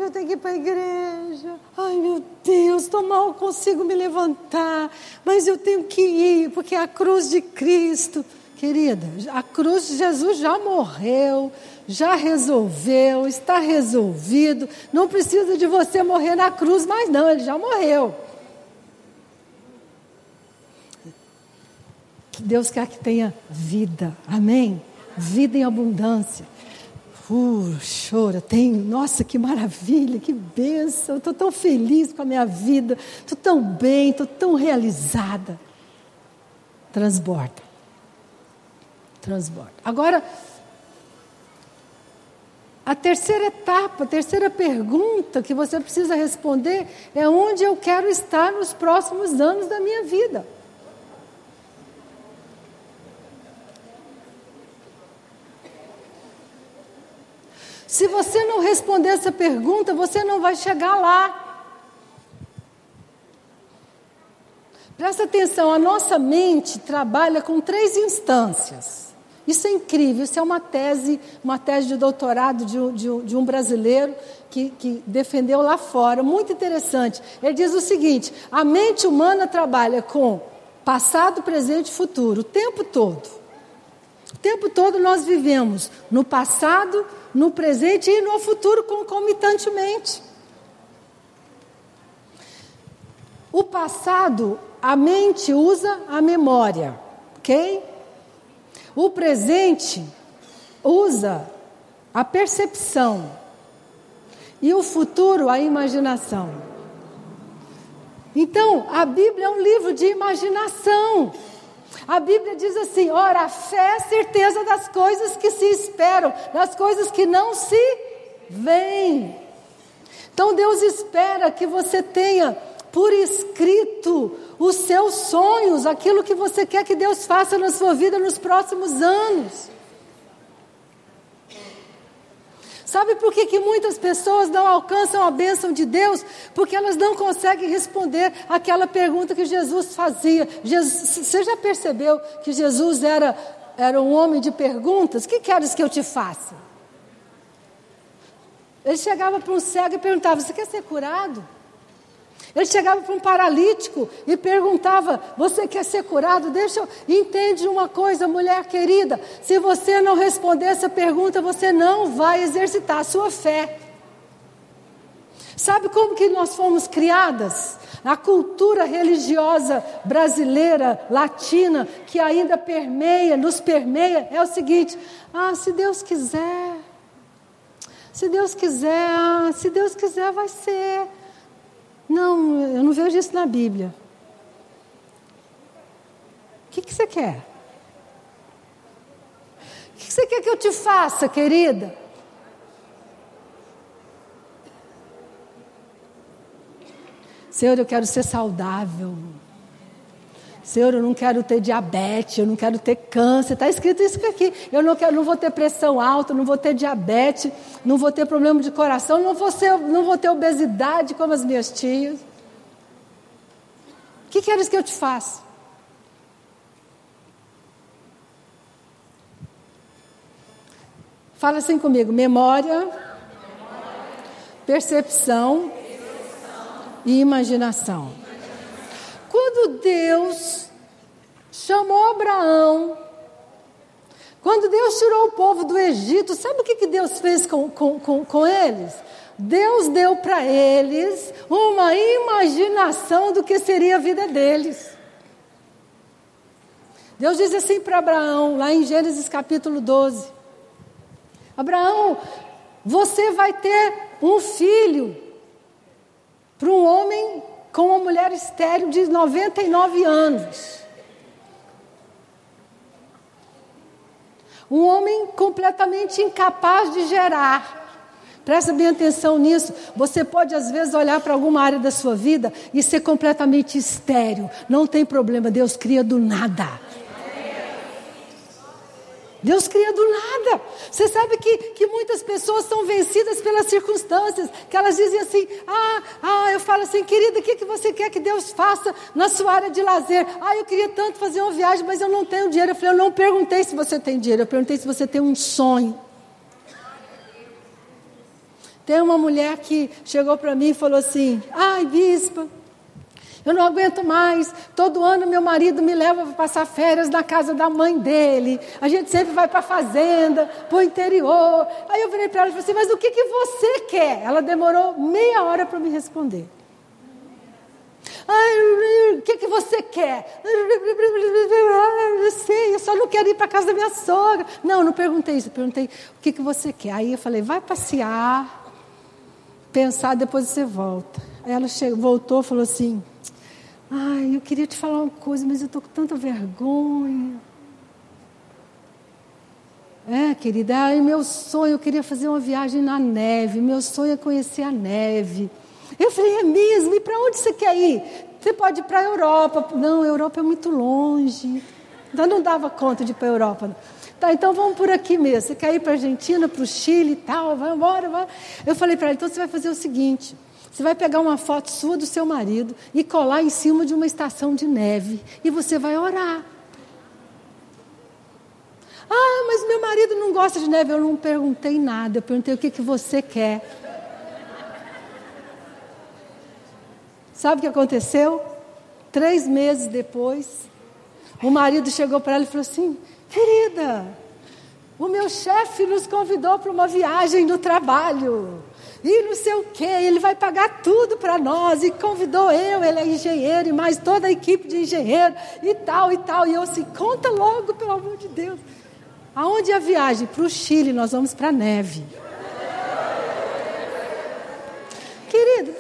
eu tenho que ir para a igreja. Ai, meu Deus, estou mal, consigo me levantar. Mas eu tenho que ir, porque é a cruz de Cristo. Querida, a cruz de Jesus já morreu, já resolveu, está resolvido. Não precisa de você morrer na cruz, mas não, ele já morreu. Que Deus quer que tenha vida, amém? Vida em abundância. Uh, chora, tem, nossa, que maravilha, que bênção, estou tão feliz com a minha vida, estou tão bem, estou tão realizada. Transborda. Transborda. Agora, a terceira etapa, a terceira pergunta que você precisa responder é onde eu quero estar nos próximos anos da minha vida. Se você não responder essa pergunta, você não vai chegar lá. Presta atenção, a nossa mente trabalha com três instâncias. Isso é incrível, isso é uma tese, uma tese de doutorado de, de, de um brasileiro que, que defendeu lá fora, muito interessante. Ele diz o seguinte: a mente humana trabalha com passado, presente e futuro, o tempo todo. O tempo todo nós vivemos no passado, no presente e no futuro concomitantemente. O passado, a mente usa a memória, ok? O presente usa a percepção. E o futuro, a imaginação. Então, a Bíblia é um livro de imaginação. A Bíblia diz assim: ora, a fé é certeza das coisas que se esperam, das coisas que não se veem. Então Deus espera que você tenha por escrito os seus sonhos, aquilo que você quer que Deus faça na sua vida nos próximos anos. Sabe por que, que muitas pessoas não alcançam a bênção de Deus? Porque elas não conseguem responder aquela pergunta que Jesus fazia. Jesus, você já percebeu que Jesus era, era um homem de perguntas? O que queres que eu te faça? Ele chegava para um cego e perguntava: Você quer ser curado? Ele chegava para um paralítico e perguntava: Você quer ser curado? Deixa eu. Entende uma coisa, mulher querida: se você não responder essa pergunta, você não vai exercitar a sua fé. Sabe como que nós fomos criadas? A cultura religiosa brasileira, latina, que ainda permeia, nos permeia, é o seguinte: ah, se Deus quiser, se Deus quiser, ah, se Deus quiser, vai ser. Não, eu não vejo isso na Bíblia. O que, que você quer? O que, que você quer que eu te faça, querida? Senhor, eu quero ser saudável. Senhor, eu não quero ter diabetes, eu não quero ter câncer. Está escrito isso aqui. Eu não, quero, não vou ter pressão alta, não vou ter diabetes, não vou ter problema de coração, não vou, ser, não vou ter obesidade como as minhas tias. O que queres que eu te faça? Fala assim comigo: memória, percepção e imaginação. Quando Deus chamou Abraão, quando Deus tirou o povo do Egito, sabe o que, que Deus fez com, com, com, com eles? Deus deu para eles uma imaginação do que seria a vida deles. Deus diz assim para Abraão, lá em Gênesis capítulo 12: Abraão, você vai ter um filho para um homem com uma mulher estéril de 99 anos. Um homem completamente incapaz de gerar. Presta bem atenção nisso. Você pode, às vezes, olhar para alguma área da sua vida e ser completamente estéreo. Não tem problema, Deus cria do nada. Deus cria do nada. Você sabe que, que muitas pessoas são vencidas pelas circunstâncias, que elas dizem assim: ah, ah, eu falo assim, querida, o que, que você quer que Deus faça na sua área de lazer? Ah, eu queria tanto fazer uma viagem, mas eu não tenho dinheiro. Eu falei, eu não perguntei se você tem dinheiro, eu perguntei se você tem um sonho. Tem uma mulher que chegou para mim e falou assim: ai, bispa. Eu não aguento mais. Todo ano meu marido me leva para passar férias na casa da mãe dele. A gente sempre vai para a fazenda, para o interior. Aí eu virei para ela e falei assim: Mas o que, que você quer? Ela demorou meia hora para me responder. Ai, o que, que você quer? Eu sei, eu só não quero ir para casa da minha sogra. Não, não perguntei isso. Perguntei o que, que você quer. Aí eu falei: Vai passear, pensar, depois você volta. Aí ela chegou, voltou e falou assim: Ai, eu queria te falar uma coisa, mas eu estou com tanta vergonha. É, querida, ai, meu sonho, eu queria fazer uma viagem na neve. Meu sonho é conhecer a neve. Eu falei, é mesmo? E para onde você quer ir? Você pode ir para a Europa. Não, a Europa é muito longe. Então não dava conta de ir para a Europa. Tá, então vamos por aqui mesmo. Você quer ir para a Argentina, para o Chile e tal? Vai embora, vai. Eu falei para ela, então você vai fazer o seguinte: você vai pegar uma foto sua do seu marido e colar em cima de uma estação de neve e você vai orar. Ah, mas meu marido não gosta de neve. Eu não perguntei nada. Eu perguntei o que, que você quer. Sabe o que aconteceu? Três meses depois, o marido chegou para ela e falou assim: Querida, o meu chefe nos convidou para uma viagem no trabalho e não sei o quê, ele vai pagar tudo para nós, e convidou eu, ele é engenheiro, e mais toda a equipe de engenheiro, e tal, e tal. E eu assim, conta logo, pelo amor de Deus. Aonde é a viagem? Para o Chile, nós vamos para a neve. Querido,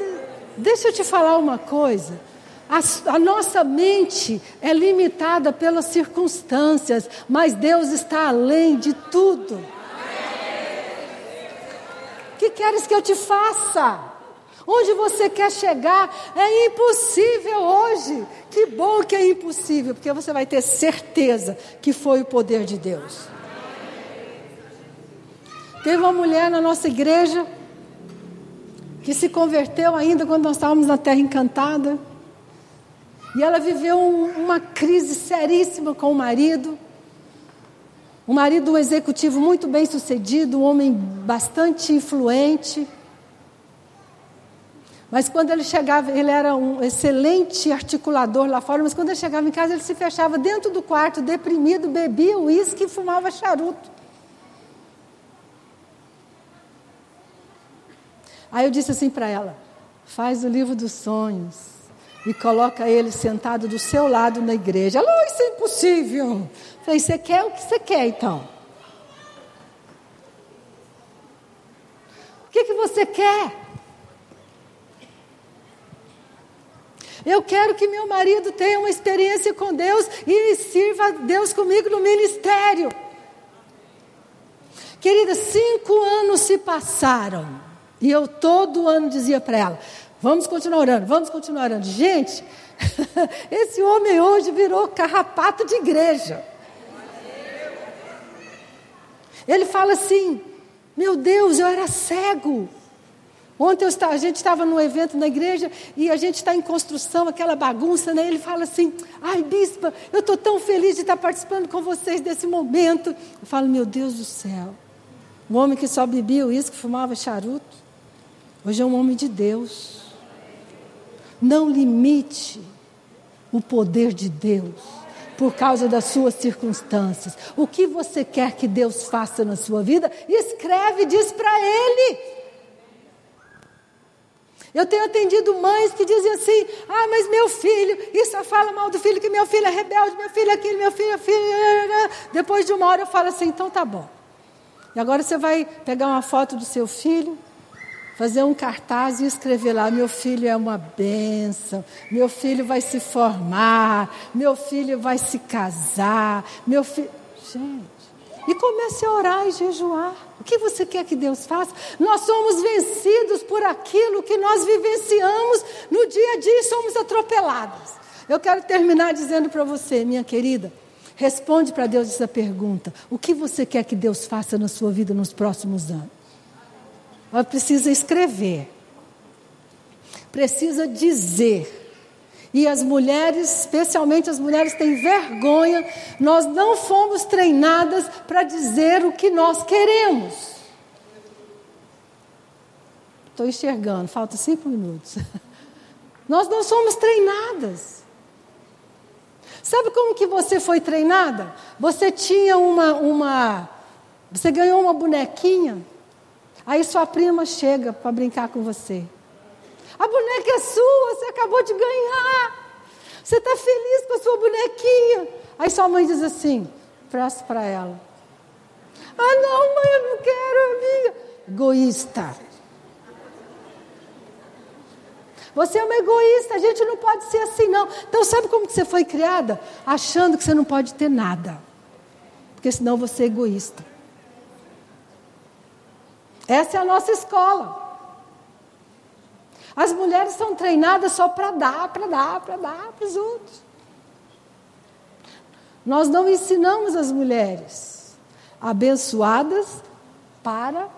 deixa eu te falar uma coisa. A, a, nossa mente é limitada pelas circunstâncias, mas Deus está além de tudo que queres que eu te faça? Onde você quer chegar é impossível hoje. Que bom que é impossível, porque você vai ter certeza que foi o poder de Deus. Teve uma mulher na nossa igreja que se converteu ainda quando nós estávamos na Terra Encantada. E ela viveu um, uma crise seríssima com o marido. O marido, um executivo muito bem sucedido, um homem bastante influente. Mas quando ele chegava, ele era um excelente articulador lá fora, mas quando ele chegava em casa, ele se fechava dentro do quarto, deprimido, bebia uísque e fumava charuto. Aí eu disse assim para ela: faz o livro dos sonhos e coloca ele sentado do seu lado na igreja. Oh, isso é impossível. Falei, você quer o que você quer então? O que, que você quer? Eu quero que meu marido tenha uma experiência com Deus e sirva Deus comigo no ministério. Querida, cinco anos se passaram. E eu todo ano dizia para ela: Vamos continuar orando, vamos continuar orando. Gente, esse homem hoje virou carrapato de igreja. Ele fala assim: Meu Deus, eu era cego. Ontem a gente estava num evento na igreja e a gente está em construção, aquela bagunça, né? Ele fala assim: Ai, bispa, eu estou tão feliz de estar participando com vocês desse momento. Eu falo: Meu Deus do céu. Um homem que só bebia isso, que fumava charuto, hoje é um homem de Deus. Não limite o poder de Deus por causa das suas circunstâncias. O que você quer que Deus faça na sua vida, escreve e diz para Ele. Eu tenho atendido mães que dizem assim: ah, mas meu filho, e só fala mal do filho, que meu filho é rebelde, meu filho é aquilo, meu filho é filho. Depois de uma hora eu falo assim: então tá bom. E agora você vai pegar uma foto do seu filho, fazer um cartaz e escrever lá: meu filho é uma bênção, meu filho vai se formar, meu filho vai se casar, meu filho. Gente, E comece a orar e jejuar. O que você quer que Deus faça? Nós somos vencidos por aquilo que nós vivenciamos no dia a dia e somos atropelados. Eu quero terminar dizendo para você, minha querida, responde para Deus essa pergunta: o que você quer que Deus faça na sua vida nos próximos anos? Ela precisa escrever, precisa dizer. E as mulheres, especialmente as mulheres, têm vergonha. Nós não fomos treinadas para dizer o que nós queremos. Estou enxergando, falta cinco minutos. Nós não somos treinadas. Sabe como que você foi treinada? Você tinha uma, uma você ganhou uma bonequinha, aí sua prima chega para brincar com você. A boneca é sua, você acabou de ganhar. Você está feliz com a sua bonequinha. Aí sua mãe diz assim: presta para ela. Ah, não, mãe, eu não quero, amiga. Egoísta. Você é uma egoísta, a gente não pode ser assim, não. Então, sabe como que você foi criada? Achando que você não pode ter nada. Porque senão você é egoísta. Essa é a nossa escola. As mulheres são treinadas só para dar, para dar, para dar para os outros. Nós não ensinamos as mulheres abençoadas para.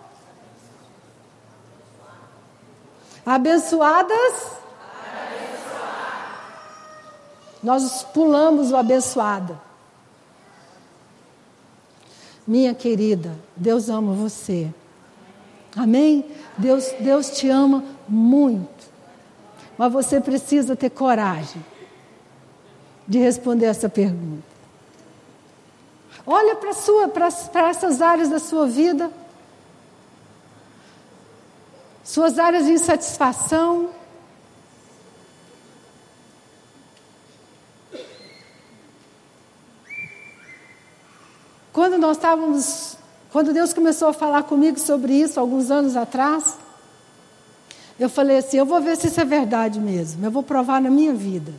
Abençoadas. Nós pulamos o abençoada. Minha querida, Deus ama você. Amém? Deus, Deus te ama muito. Mas você precisa ter coragem de responder essa pergunta. Olha para essas áreas da sua vida, suas áreas de insatisfação. Quando nós estávamos quando Deus começou a falar comigo sobre isso, alguns anos atrás, eu falei assim: eu vou ver se isso é verdade mesmo, eu vou provar na minha vida.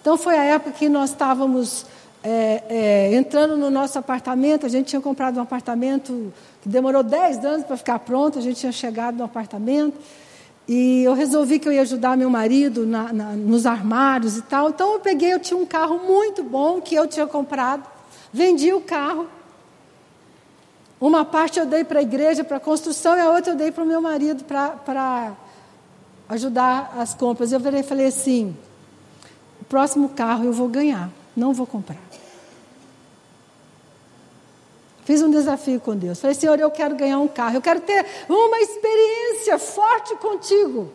Então foi a época que nós estávamos é, é, entrando no nosso apartamento, a gente tinha comprado um apartamento que demorou 10 anos para ficar pronto, a gente tinha chegado no apartamento. E eu resolvi que eu ia ajudar meu marido na, na, nos armários e tal. Então eu peguei, eu tinha um carro muito bom que eu tinha comprado, vendi o carro uma parte eu dei para a igreja, para a construção, e a outra eu dei para o meu marido para ajudar as compras. Eu falei, falei assim: o próximo carro eu vou ganhar, não vou comprar. Fiz um desafio com Deus. Falei, Senhor, eu quero ganhar um carro, eu quero ter uma experiência forte contigo,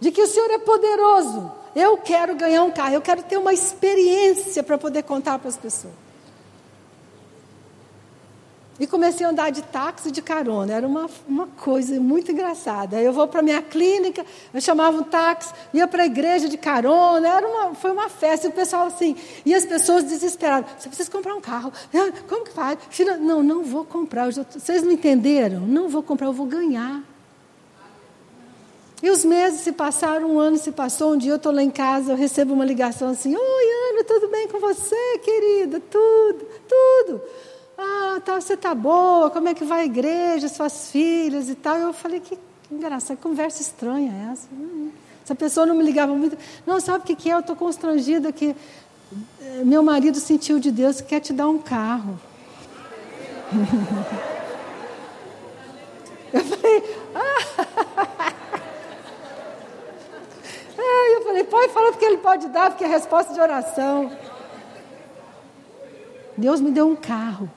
de que o Senhor é poderoso. Eu quero ganhar um carro, eu quero ter uma experiência para poder contar para as pessoas. E comecei a andar de táxi de carona. Era uma, uma coisa muito engraçada. Eu vou para minha clínica, eu chamava um táxi, ia para a igreja de carona. Era uma, foi uma festa. E o pessoal assim, e as pessoas desesperadas. Você precisa comprar um carro. Como que faz? Não, não vou comprar. Vocês não entenderam? Não vou comprar, eu vou ganhar. E os meses se passaram, um ano se passou. Um dia eu estou lá em casa, eu recebo uma ligação assim: Oi, Ana, tudo bem com você, querida? Tudo, tudo. Ah, tá, você tá boa, como é que vai a igreja, suas filhas e tal. Eu falei, que engraçado, que conversa estranha é essa. Essa pessoa não me ligava muito. Não, sabe o que, que é? Eu estou constrangida que eh, meu marido sentiu de Deus que quer te dar um carro. Eu falei, ah. eu falei, pode falar porque ele pode dar, porque é resposta de oração. Deus me deu um carro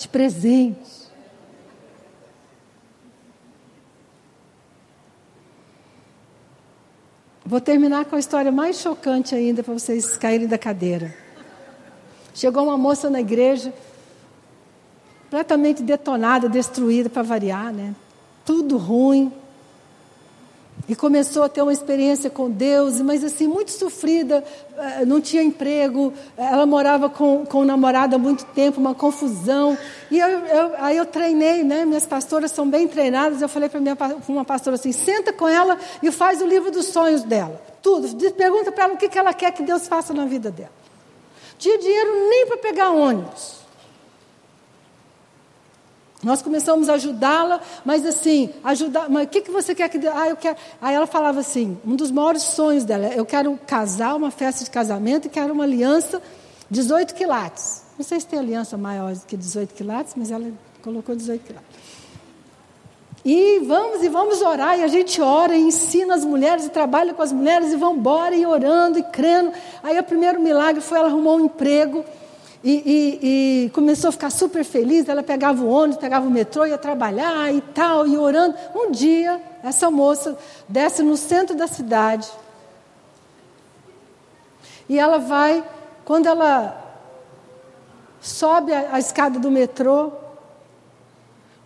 de presente. Vou terminar com a história mais chocante ainda para vocês caírem da cadeira. Chegou uma moça na igreja, completamente detonada, destruída para variar, né? Tudo ruim, e começou a ter uma experiência com Deus, mas assim, muito sofrida, eh, não tinha emprego, ela morava com, com o namorado há muito tempo, uma confusão. E eu, eu, aí eu treinei, né? Minhas pastoras são bem treinadas. Eu falei para uma pastora assim: senta com ela e faz o livro dos sonhos dela. Tudo. Pergunta para ela o que, que ela quer que Deus faça na vida dela. Tinha dinheiro nem para pegar ônibus. Nós começamos a ajudá-la, mas assim, ajudar, mas o que, que você quer que ah, eu quero. Aí ela falava assim, um dos maiores sonhos dela, eu quero casar, uma festa de casamento e quero uma aliança 18 quilates. Não sei se tem aliança maior que 18 quilates, mas ela colocou 18 quilates. E vamos e vamos orar, e a gente ora e ensina as mulheres, e trabalha com as mulheres, e vamos embora, e orando, e crendo. Aí o primeiro milagre foi ela arrumou um emprego, e, e, e, começou a ficar super feliz. Ela pegava o ônibus, pegava o metrô, ia trabalhar e tal, e orando. Um dia, essa moça desce no centro da cidade, e ela vai, quando ela sobe a, a escada do metrô,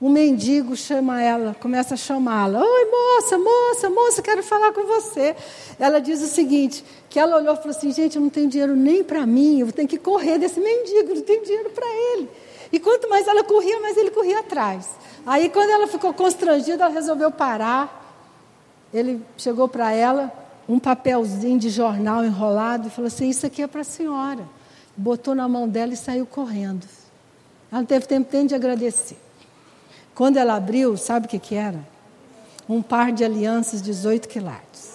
um mendigo chama ela, começa a chamá-la. Oi, moça, moça, moça, quero falar com você. Ela diz o seguinte: que ela olhou e falou assim: gente, eu não tenho dinheiro nem para mim, eu tenho que correr desse mendigo, não tenho dinheiro para ele. E quanto mais ela corria, mais ele corria atrás. Aí, quando ela ficou constrangida, ela resolveu parar. Ele chegou para ela, um papelzinho de jornal enrolado, e falou assim: Isso aqui é para a senhora. Botou na mão dela e saiu correndo. Ela não teve tempo nem de agradecer. Quando ela abriu, sabe o que, que era? Um par de alianças 18 quilates.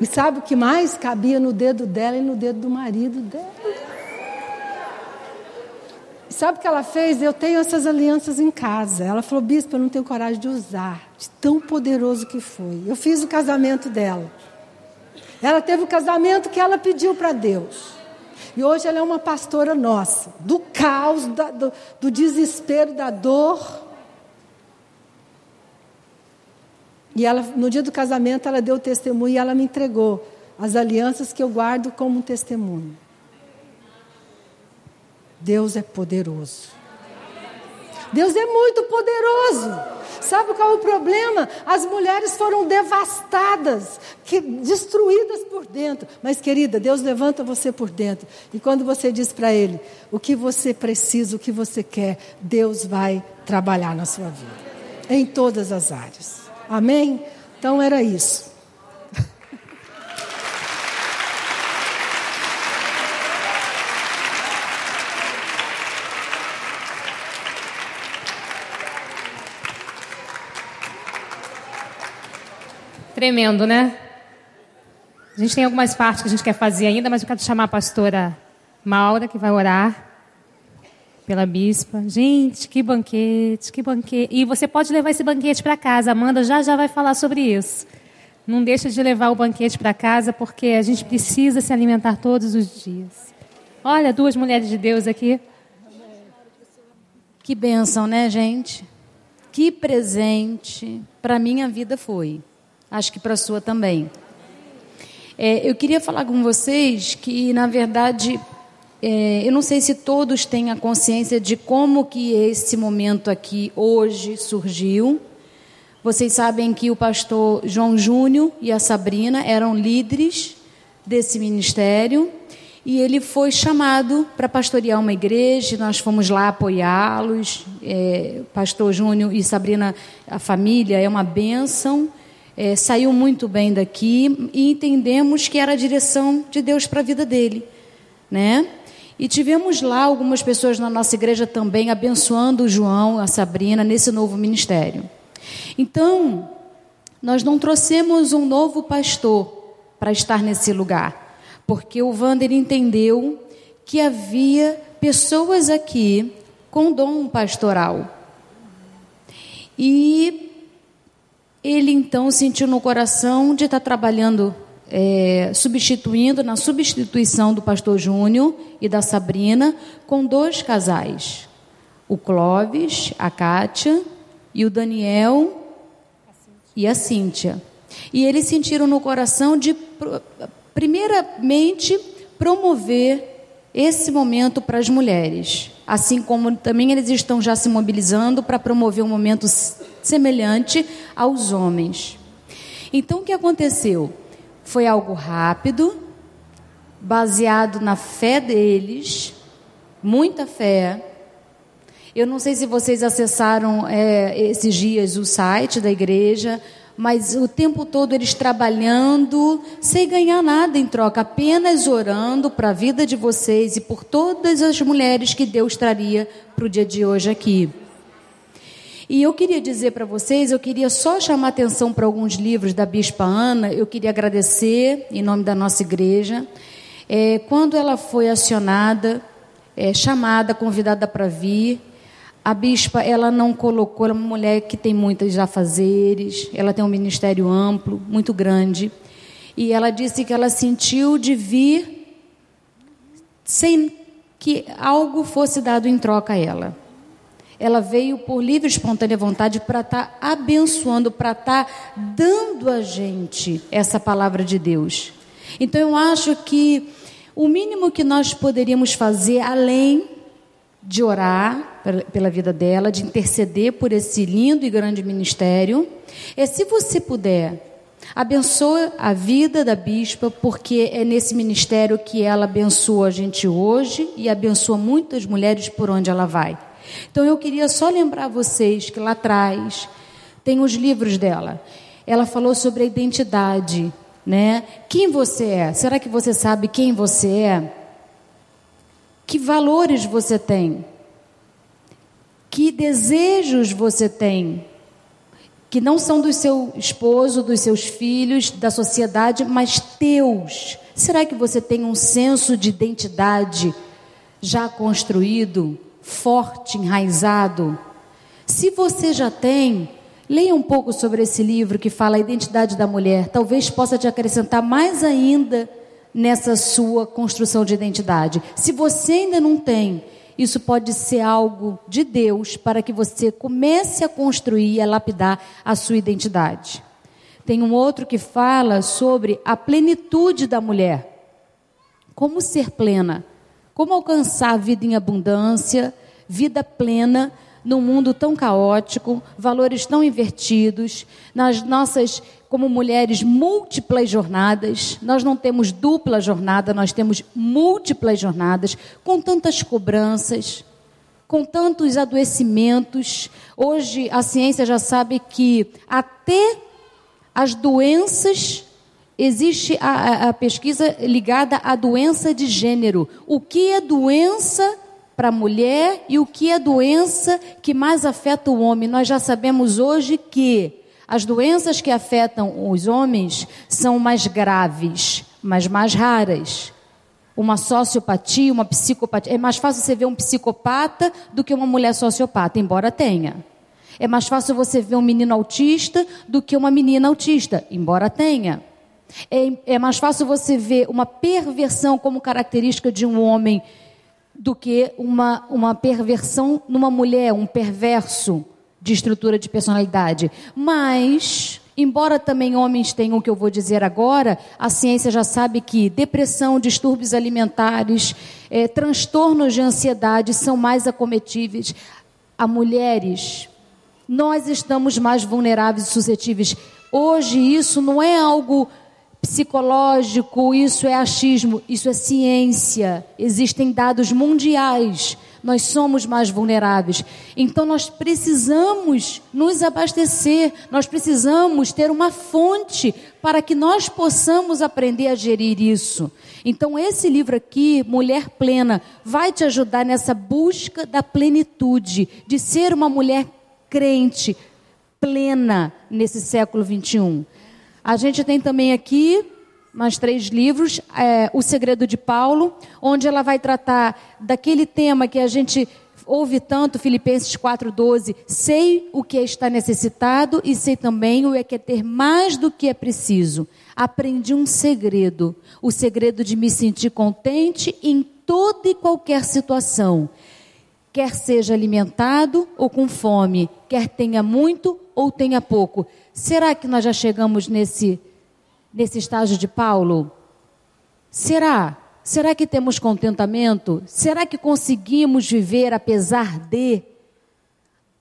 E sabe o que mais cabia no dedo dela e no dedo do marido dela? E sabe o que ela fez? Eu tenho essas alianças em casa. Ela falou, bispo, eu não tenho coragem de usar, de tão poderoso que foi. Eu fiz o casamento dela. Ela teve o casamento que ela pediu para Deus. E hoje ela é uma pastora nossa, do caos, da, do, do desespero, da dor. E ela, no dia do casamento, ela deu testemunho e ela me entregou as alianças que eu guardo como um testemunho. Deus é poderoso. Deus é muito poderoso. Sabe qual é o problema? As mulheres foram devastadas, que, destruídas por dentro. Mas, querida, Deus levanta você por dentro. E quando você diz para Ele o que você precisa, o que você quer, Deus vai trabalhar na sua vida. Em todas as áreas. Amém? Então era isso. Tremendo, né? A gente tem algumas partes que a gente quer fazer ainda, mas eu quero chamar a pastora Maura, que vai orar pela bispa. Gente, que banquete, que banquete. E você pode levar esse banquete para casa. Amanda já já vai falar sobre isso. Não deixa de levar o banquete para casa, porque a gente precisa se alimentar todos os dias. Olha, duas mulheres de Deus aqui. Que bênção, né, gente? Que presente para minha vida foi acho que para a sua também. É, eu queria falar com vocês que, na verdade, é, eu não sei se todos têm a consciência de como que esse momento aqui hoje surgiu. Vocês sabem que o pastor João Júnior e a Sabrina eram líderes desse ministério e ele foi chamado para pastorear uma igreja. Nós fomos lá apoiá-los. É, pastor Júnior e Sabrina, a família é uma bênção é, saiu muito bem daqui e entendemos que era a direção de Deus para a vida dele, né? E tivemos lá algumas pessoas na nossa igreja também abençoando o João, a Sabrina nesse novo ministério. Então, nós não trouxemos um novo pastor para estar nesse lugar, porque o Wander entendeu que havia pessoas aqui com dom pastoral. E ele então sentiu no coração de estar trabalhando, é, substituindo, na substituição do pastor Júnior e da Sabrina, com dois casais: o Clóvis, a Kátia, e o Daniel e a Cíntia. E eles sentiram no coração de, primeiramente, promover esse momento para as mulheres, assim como também eles estão já se mobilizando para promover um momento semelhante aos homens. Então o que aconteceu? Foi algo rápido, baseado na fé deles, muita fé. Eu não sei se vocês acessaram é, esses dias o site da igreja, mas o tempo todo eles trabalhando sem ganhar nada em troca, apenas orando para a vida de vocês e por todas as mulheres que Deus traria para o dia de hoje aqui. E eu queria dizer para vocês, eu queria só chamar atenção para alguns livros da Bispa Ana, eu queria agradecer em nome da nossa igreja. É, quando ela foi acionada, é, chamada, convidada para vir, a bispa ela não colocou, ela é uma mulher que tem muitos afazeres, ela tem um ministério amplo, muito grande, e ela disse que ela sentiu de vir sem que algo fosse dado em troca a ela. Ela veio por livre e espontânea vontade para estar tá abençoando, para estar tá dando a gente essa palavra de Deus. Então eu acho que o mínimo que nós poderíamos fazer, além de orar pela vida dela, de interceder por esse lindo e grande ministério, é se você puder, abençoa a vida da bispa, porque é nesse ministério que ela abençoa a gente hoje e abençoa muitas mulheres por onde ela vai. Então eu queria só lembrar vocês que lá atrás tem os livros dela. Ela falou sobre a identidade, né? Quem você é? Será que você sabe quem você é? Que valores você tem? Que desejos você tem? Que não são do seu esposo, dos seus filhos, da sociedade, mas teus. Será que você tem um senso de identidade já construído, forte, enraizado? Se você já tem, Leia um pouco sobre esse livro que fala a identidade da mulher. Talvez possa te acrescentar mais ainda nessa sua construção de identidade. Se você ainda não tem, isso pode ser algo de Deus para que você comece a construir e a lapidar a sua identidade. Tem um outro que fala sobre a plenitude da mulher. Como ser plena? Como alcançar vida em abundância, vida plena num mundo tão caótico, valores tão invertidos, nas nossas, como mulheres, múltiplas jornadas. Nós não temos dupla jornada, nós temos múltiplas jornadas, com tantas cobranças, com tantos adoecimentos. Hoje a ciência já sabe que até as doenças existe a, a, a, pesquisa ligada à doença de gênero. O que é doença para a mulher e o que é doença que mais afeta o homem. Nós já sabemos hoje que as doenças que afetam os homens são mais graves, mas mais raras. Uma sociopatia, uma psicopatia. É mais fácil você ver um psicopata do que uma mulher sociopata, embora tenha. É mais fácil você ver um menino autista do que uma menina autista, embora tenha. É, é mais fácil você ver uma perversão como característica de um homem do que uma, uma perversão numa mulher, um perverso de estrutura de personalidade. Mas, embora também homens tenham o que eu vou dizer agora, a ciência já sabe que depressão, distúrbios alimentares, é, transtornos de ansiedade são mais acometíveis a mulheres. Nós estamos mais vulneráveis e suscetíveis. Hoje, isso não é algo psicológico, isso é achismo, isso é ciência. Existem dados mundiais. Nós somos mais vulneráveis. Então nós precisamos nos abastecer, nós precisamos ter uma fonte para que nós possamos aprender a gerir isso. Então esse livro aqui, Mulher Plena, vai te ajudar nessa busca da plenitude, de ser uma mulher crente, plena nesse século 21. A gente tem também aqui mais três livros, é, O Segredo de Paulo, onde ela vai tratar daquele tema que a gente ouve tanto, Filipenses 4,12, sei o que está necessitado e sei também o que é ter mais do que é preciso. Aprendi um segredo, o segredo de me sentir contente em toda e qualquer situação. Quer seja alimentado ou com fome, quer tenha muito ou tenha pouco. Será que nós já chegamos nesse, nesse estágio de Paulo? Será? Será que temos contentamento? Será que conseguimos viver apesar de?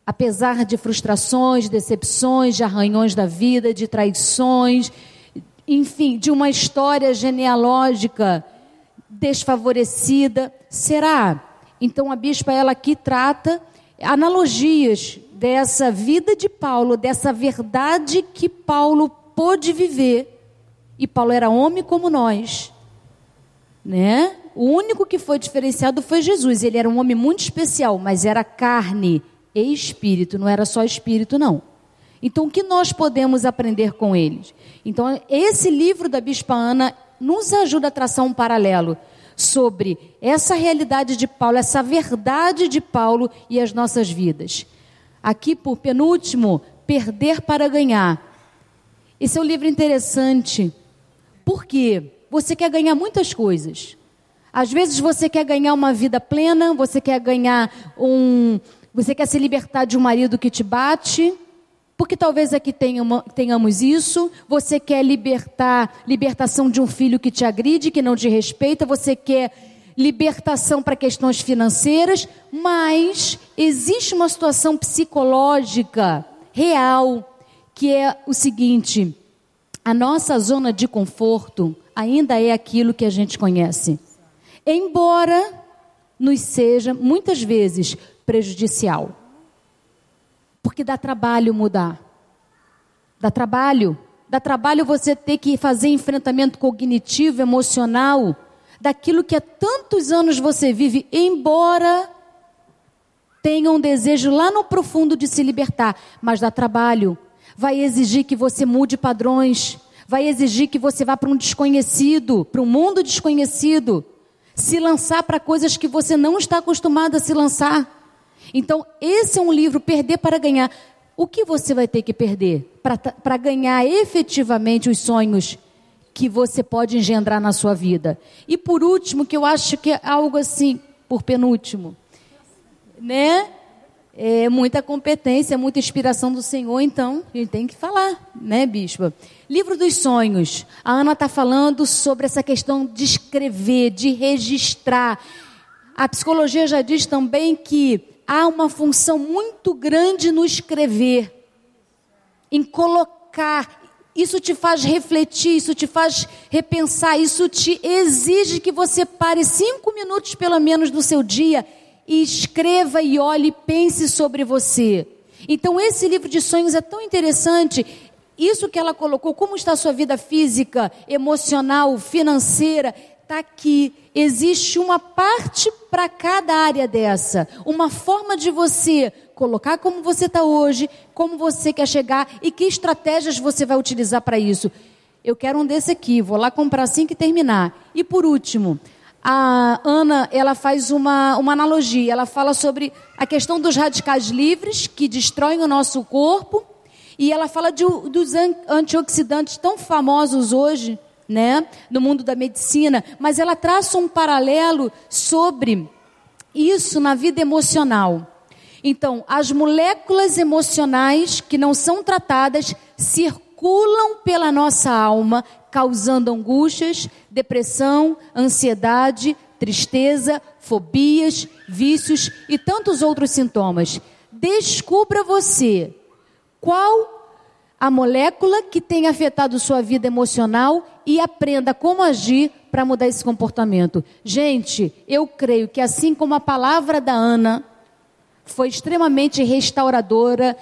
Apesar de frustrações, decepções, de arranhões da vida, de traições, enfim, de uma história genealógica desfavorecida. Será? Então a bispa ela aqui trata analogias dessa vida de Paulo, dessa verdade que Paulo pôde viver. E Paulo era homem como nós, né? O único que foi diferenciado foi Jesus. Ele era um homem muito especial, mas era carne e espírito, não era só espírito, não. Então, o que nós podemos aprender com eles? Então, esse livro da Bispa Ana nos ajuda a traçar um paralelo sobre essa realidade de Paulo, essa verdade de Paulo e as nossas vidas. Aqui, por penúltimo, Perder para Ganhar. Esse é um livro interessante, porque você quer ganhar muitas coisas. Às vezes você quer ganhar uma vida plena, você quer ganhar um. Você quer se libertar de um marido que te bate, porque talvez aqui tenhamos isso. Você quer libertar, libertação de um filho que te agride, que não te respeita. Você quer libertação para questões financeiras, mas existe uma situação psicológica real que é o seguinte: a nossa zona de conforto ainda é aquilo que a gente conhece embora nos seja muitas vezes prejudicial. Porque dá trabalho mudar. Dá trabalho. Dá trabalho você ter que fazer enfrentamento cognitivo, emocional, daquilo que há tantos anos você vive, embora tenha um desejo lá no profundo de se libertar, mas dá trabalho. Vai exigir que você mude padrões, vai exigir que você vá para um desconhecido, para um mundo desconhecido se lançar para coisas que você não está acostumado a se lançar. Então, esse é um livro, Perder para Ganhar. O que você vai ter que perder para ganhar efetivamente os sonhos que você pode engendrar na sua vida? E por último, que eu acho que é algo assim, por penúltimo, né? É muita competência, muita inspiração do Senhor, então a gente tem que falar, né, bispa? Livro dos sonhos. A Ana está falando sobre essa questão de escrever, de registrar. A psicologia já diz também que há uma função muito grande no escrever, em colocar. Isso te faz refletir, isso te faz repensar, isso te exige que você pare cinco minutos pelo menos do seu dia e escreva e olhe e pense sobre você. Então, esse livro de sonhos é tão interessante. Isso que ela colocou, como está a sua vida física, emocional, financeira, está aqui. Existe uma parte para cada área dessa. Uma forma de você colocar como você está hoje, como você quer chegar e que estratégias você vai utilizar para isso. Eu quero um desse aqui, vou lá comprar assim que terminar. E por último, a Ana ela faz uma, uma analogia. Ela fala sobre a questão dos radicais livres que destroem o nosso corpo. E ela fala de, dos antioxidantes tão famosos hoje, né, no mundo da medicina. Mas ela traça um paralelo sobre isso na vida emocional. Então, as moléculas emocionais que não são tratadas circulam pela nossa alma, causando angústias, depressão, ansiedade, tristeza, fobias, vícios e tantos outros sintomas. Descubra você qual a molécula que tem afetado sua vida emocional e aprenda como agir para mudar esse comportamento. Gente, eu creio que assim como a palavra da Ana foi extremamente restauradora,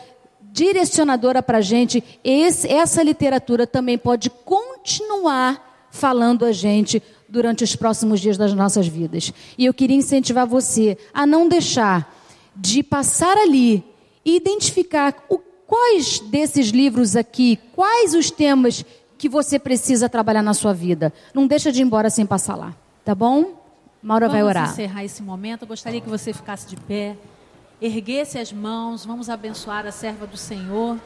direcionadora para a gente, esse, essa literatura também pode continuar falando a gente durante os próximos dias das nossas vidas. E eu queria incentivar você a não deixar de passar ali e identificar o, quais desses livros aqui, quais os temas que você precisa trabalhar na sua vida. Não deixa de ir embora sem passar lá, tá bom? Maura Vamos vai orar. Vamos encerrar esse momento. Eu gostaria que você ficasse de pé erguesse as mãos, vamos abençoar a serva do Senhor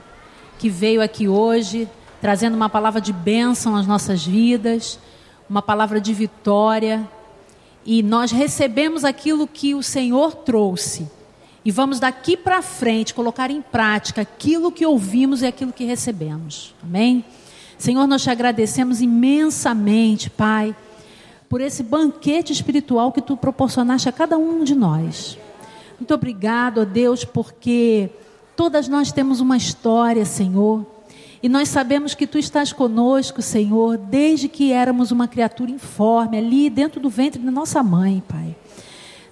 que veio aqui hoje, trazendo uma palavra de bênção às nossas vidas, uma palavra de vitória. E nós recebemos aquilo que o Senhor trouxe. E vamos daqui para frente colocar em prática aquilo que ouvimos e aquilo que recebemos. Amém? Senhor, nós te agradecemos imensamente, Pai, por esse banquete espiritual que tu proporcionaste a cada um de nós. Muito obrigado, ó Deus, porque todas nós temos uma história, Senhor. E nós sabemos que tu estás conosco, Senhor, desde que éramos uma criatura informe ali dentro do ventre da nossa mãe, Pai.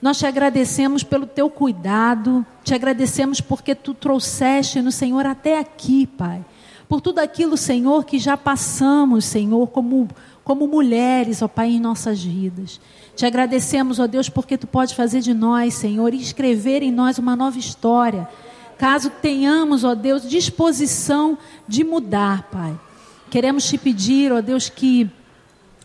Nós te agradecemos pelo teu cuidado, te agradecemos porque tu trouxeste no Senhor até aqui, Pai. Por tudo aquilo, Senhor, que já passamos, Senhor, como, como mulheres, ó Pai, em nossas vidas. Te agradecemos, ó Deus, porque tu pode fazer de nós, Senhor, e escrever em nós uma nova história. Caso tenhamos, ó Deus, disposição de mudar, Pai. Queremos te pedir, ó Deus, que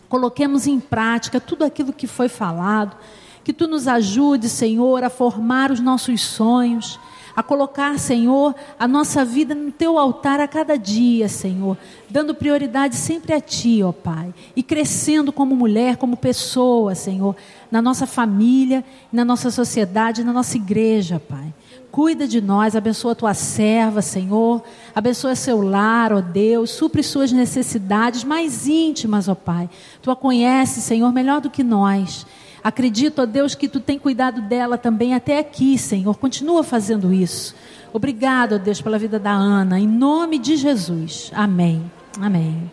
coloquemos em prática tudo aquilo que foi falado que tu nos ajude, Senhor, a formar os nossos sonhos, a colocar, Senhor, a nossa vida no teu altar a cada dia, Senhor, dando prioridade sempre a ti, ó Pai, e crescendo como mulher, como pessoa, Senhor, na nossa família, na nossa sociedade, na nossa igreja, Pai. Cuida de nós, abençoa a tua serva, Senhor. Abençoa seu lar, ó Deus. Supre suas necessidades mais íntimas, ó Pai. Tu a conheces, Senhor, melhor do que nós. Acredito, ó Deus, que tu tem cuidado dela também até aqui, Senhor. Continua fazendo isso. Obrigado, ó Deus, pela vida da Ana. Em nome de Jesus. Amém. Amém.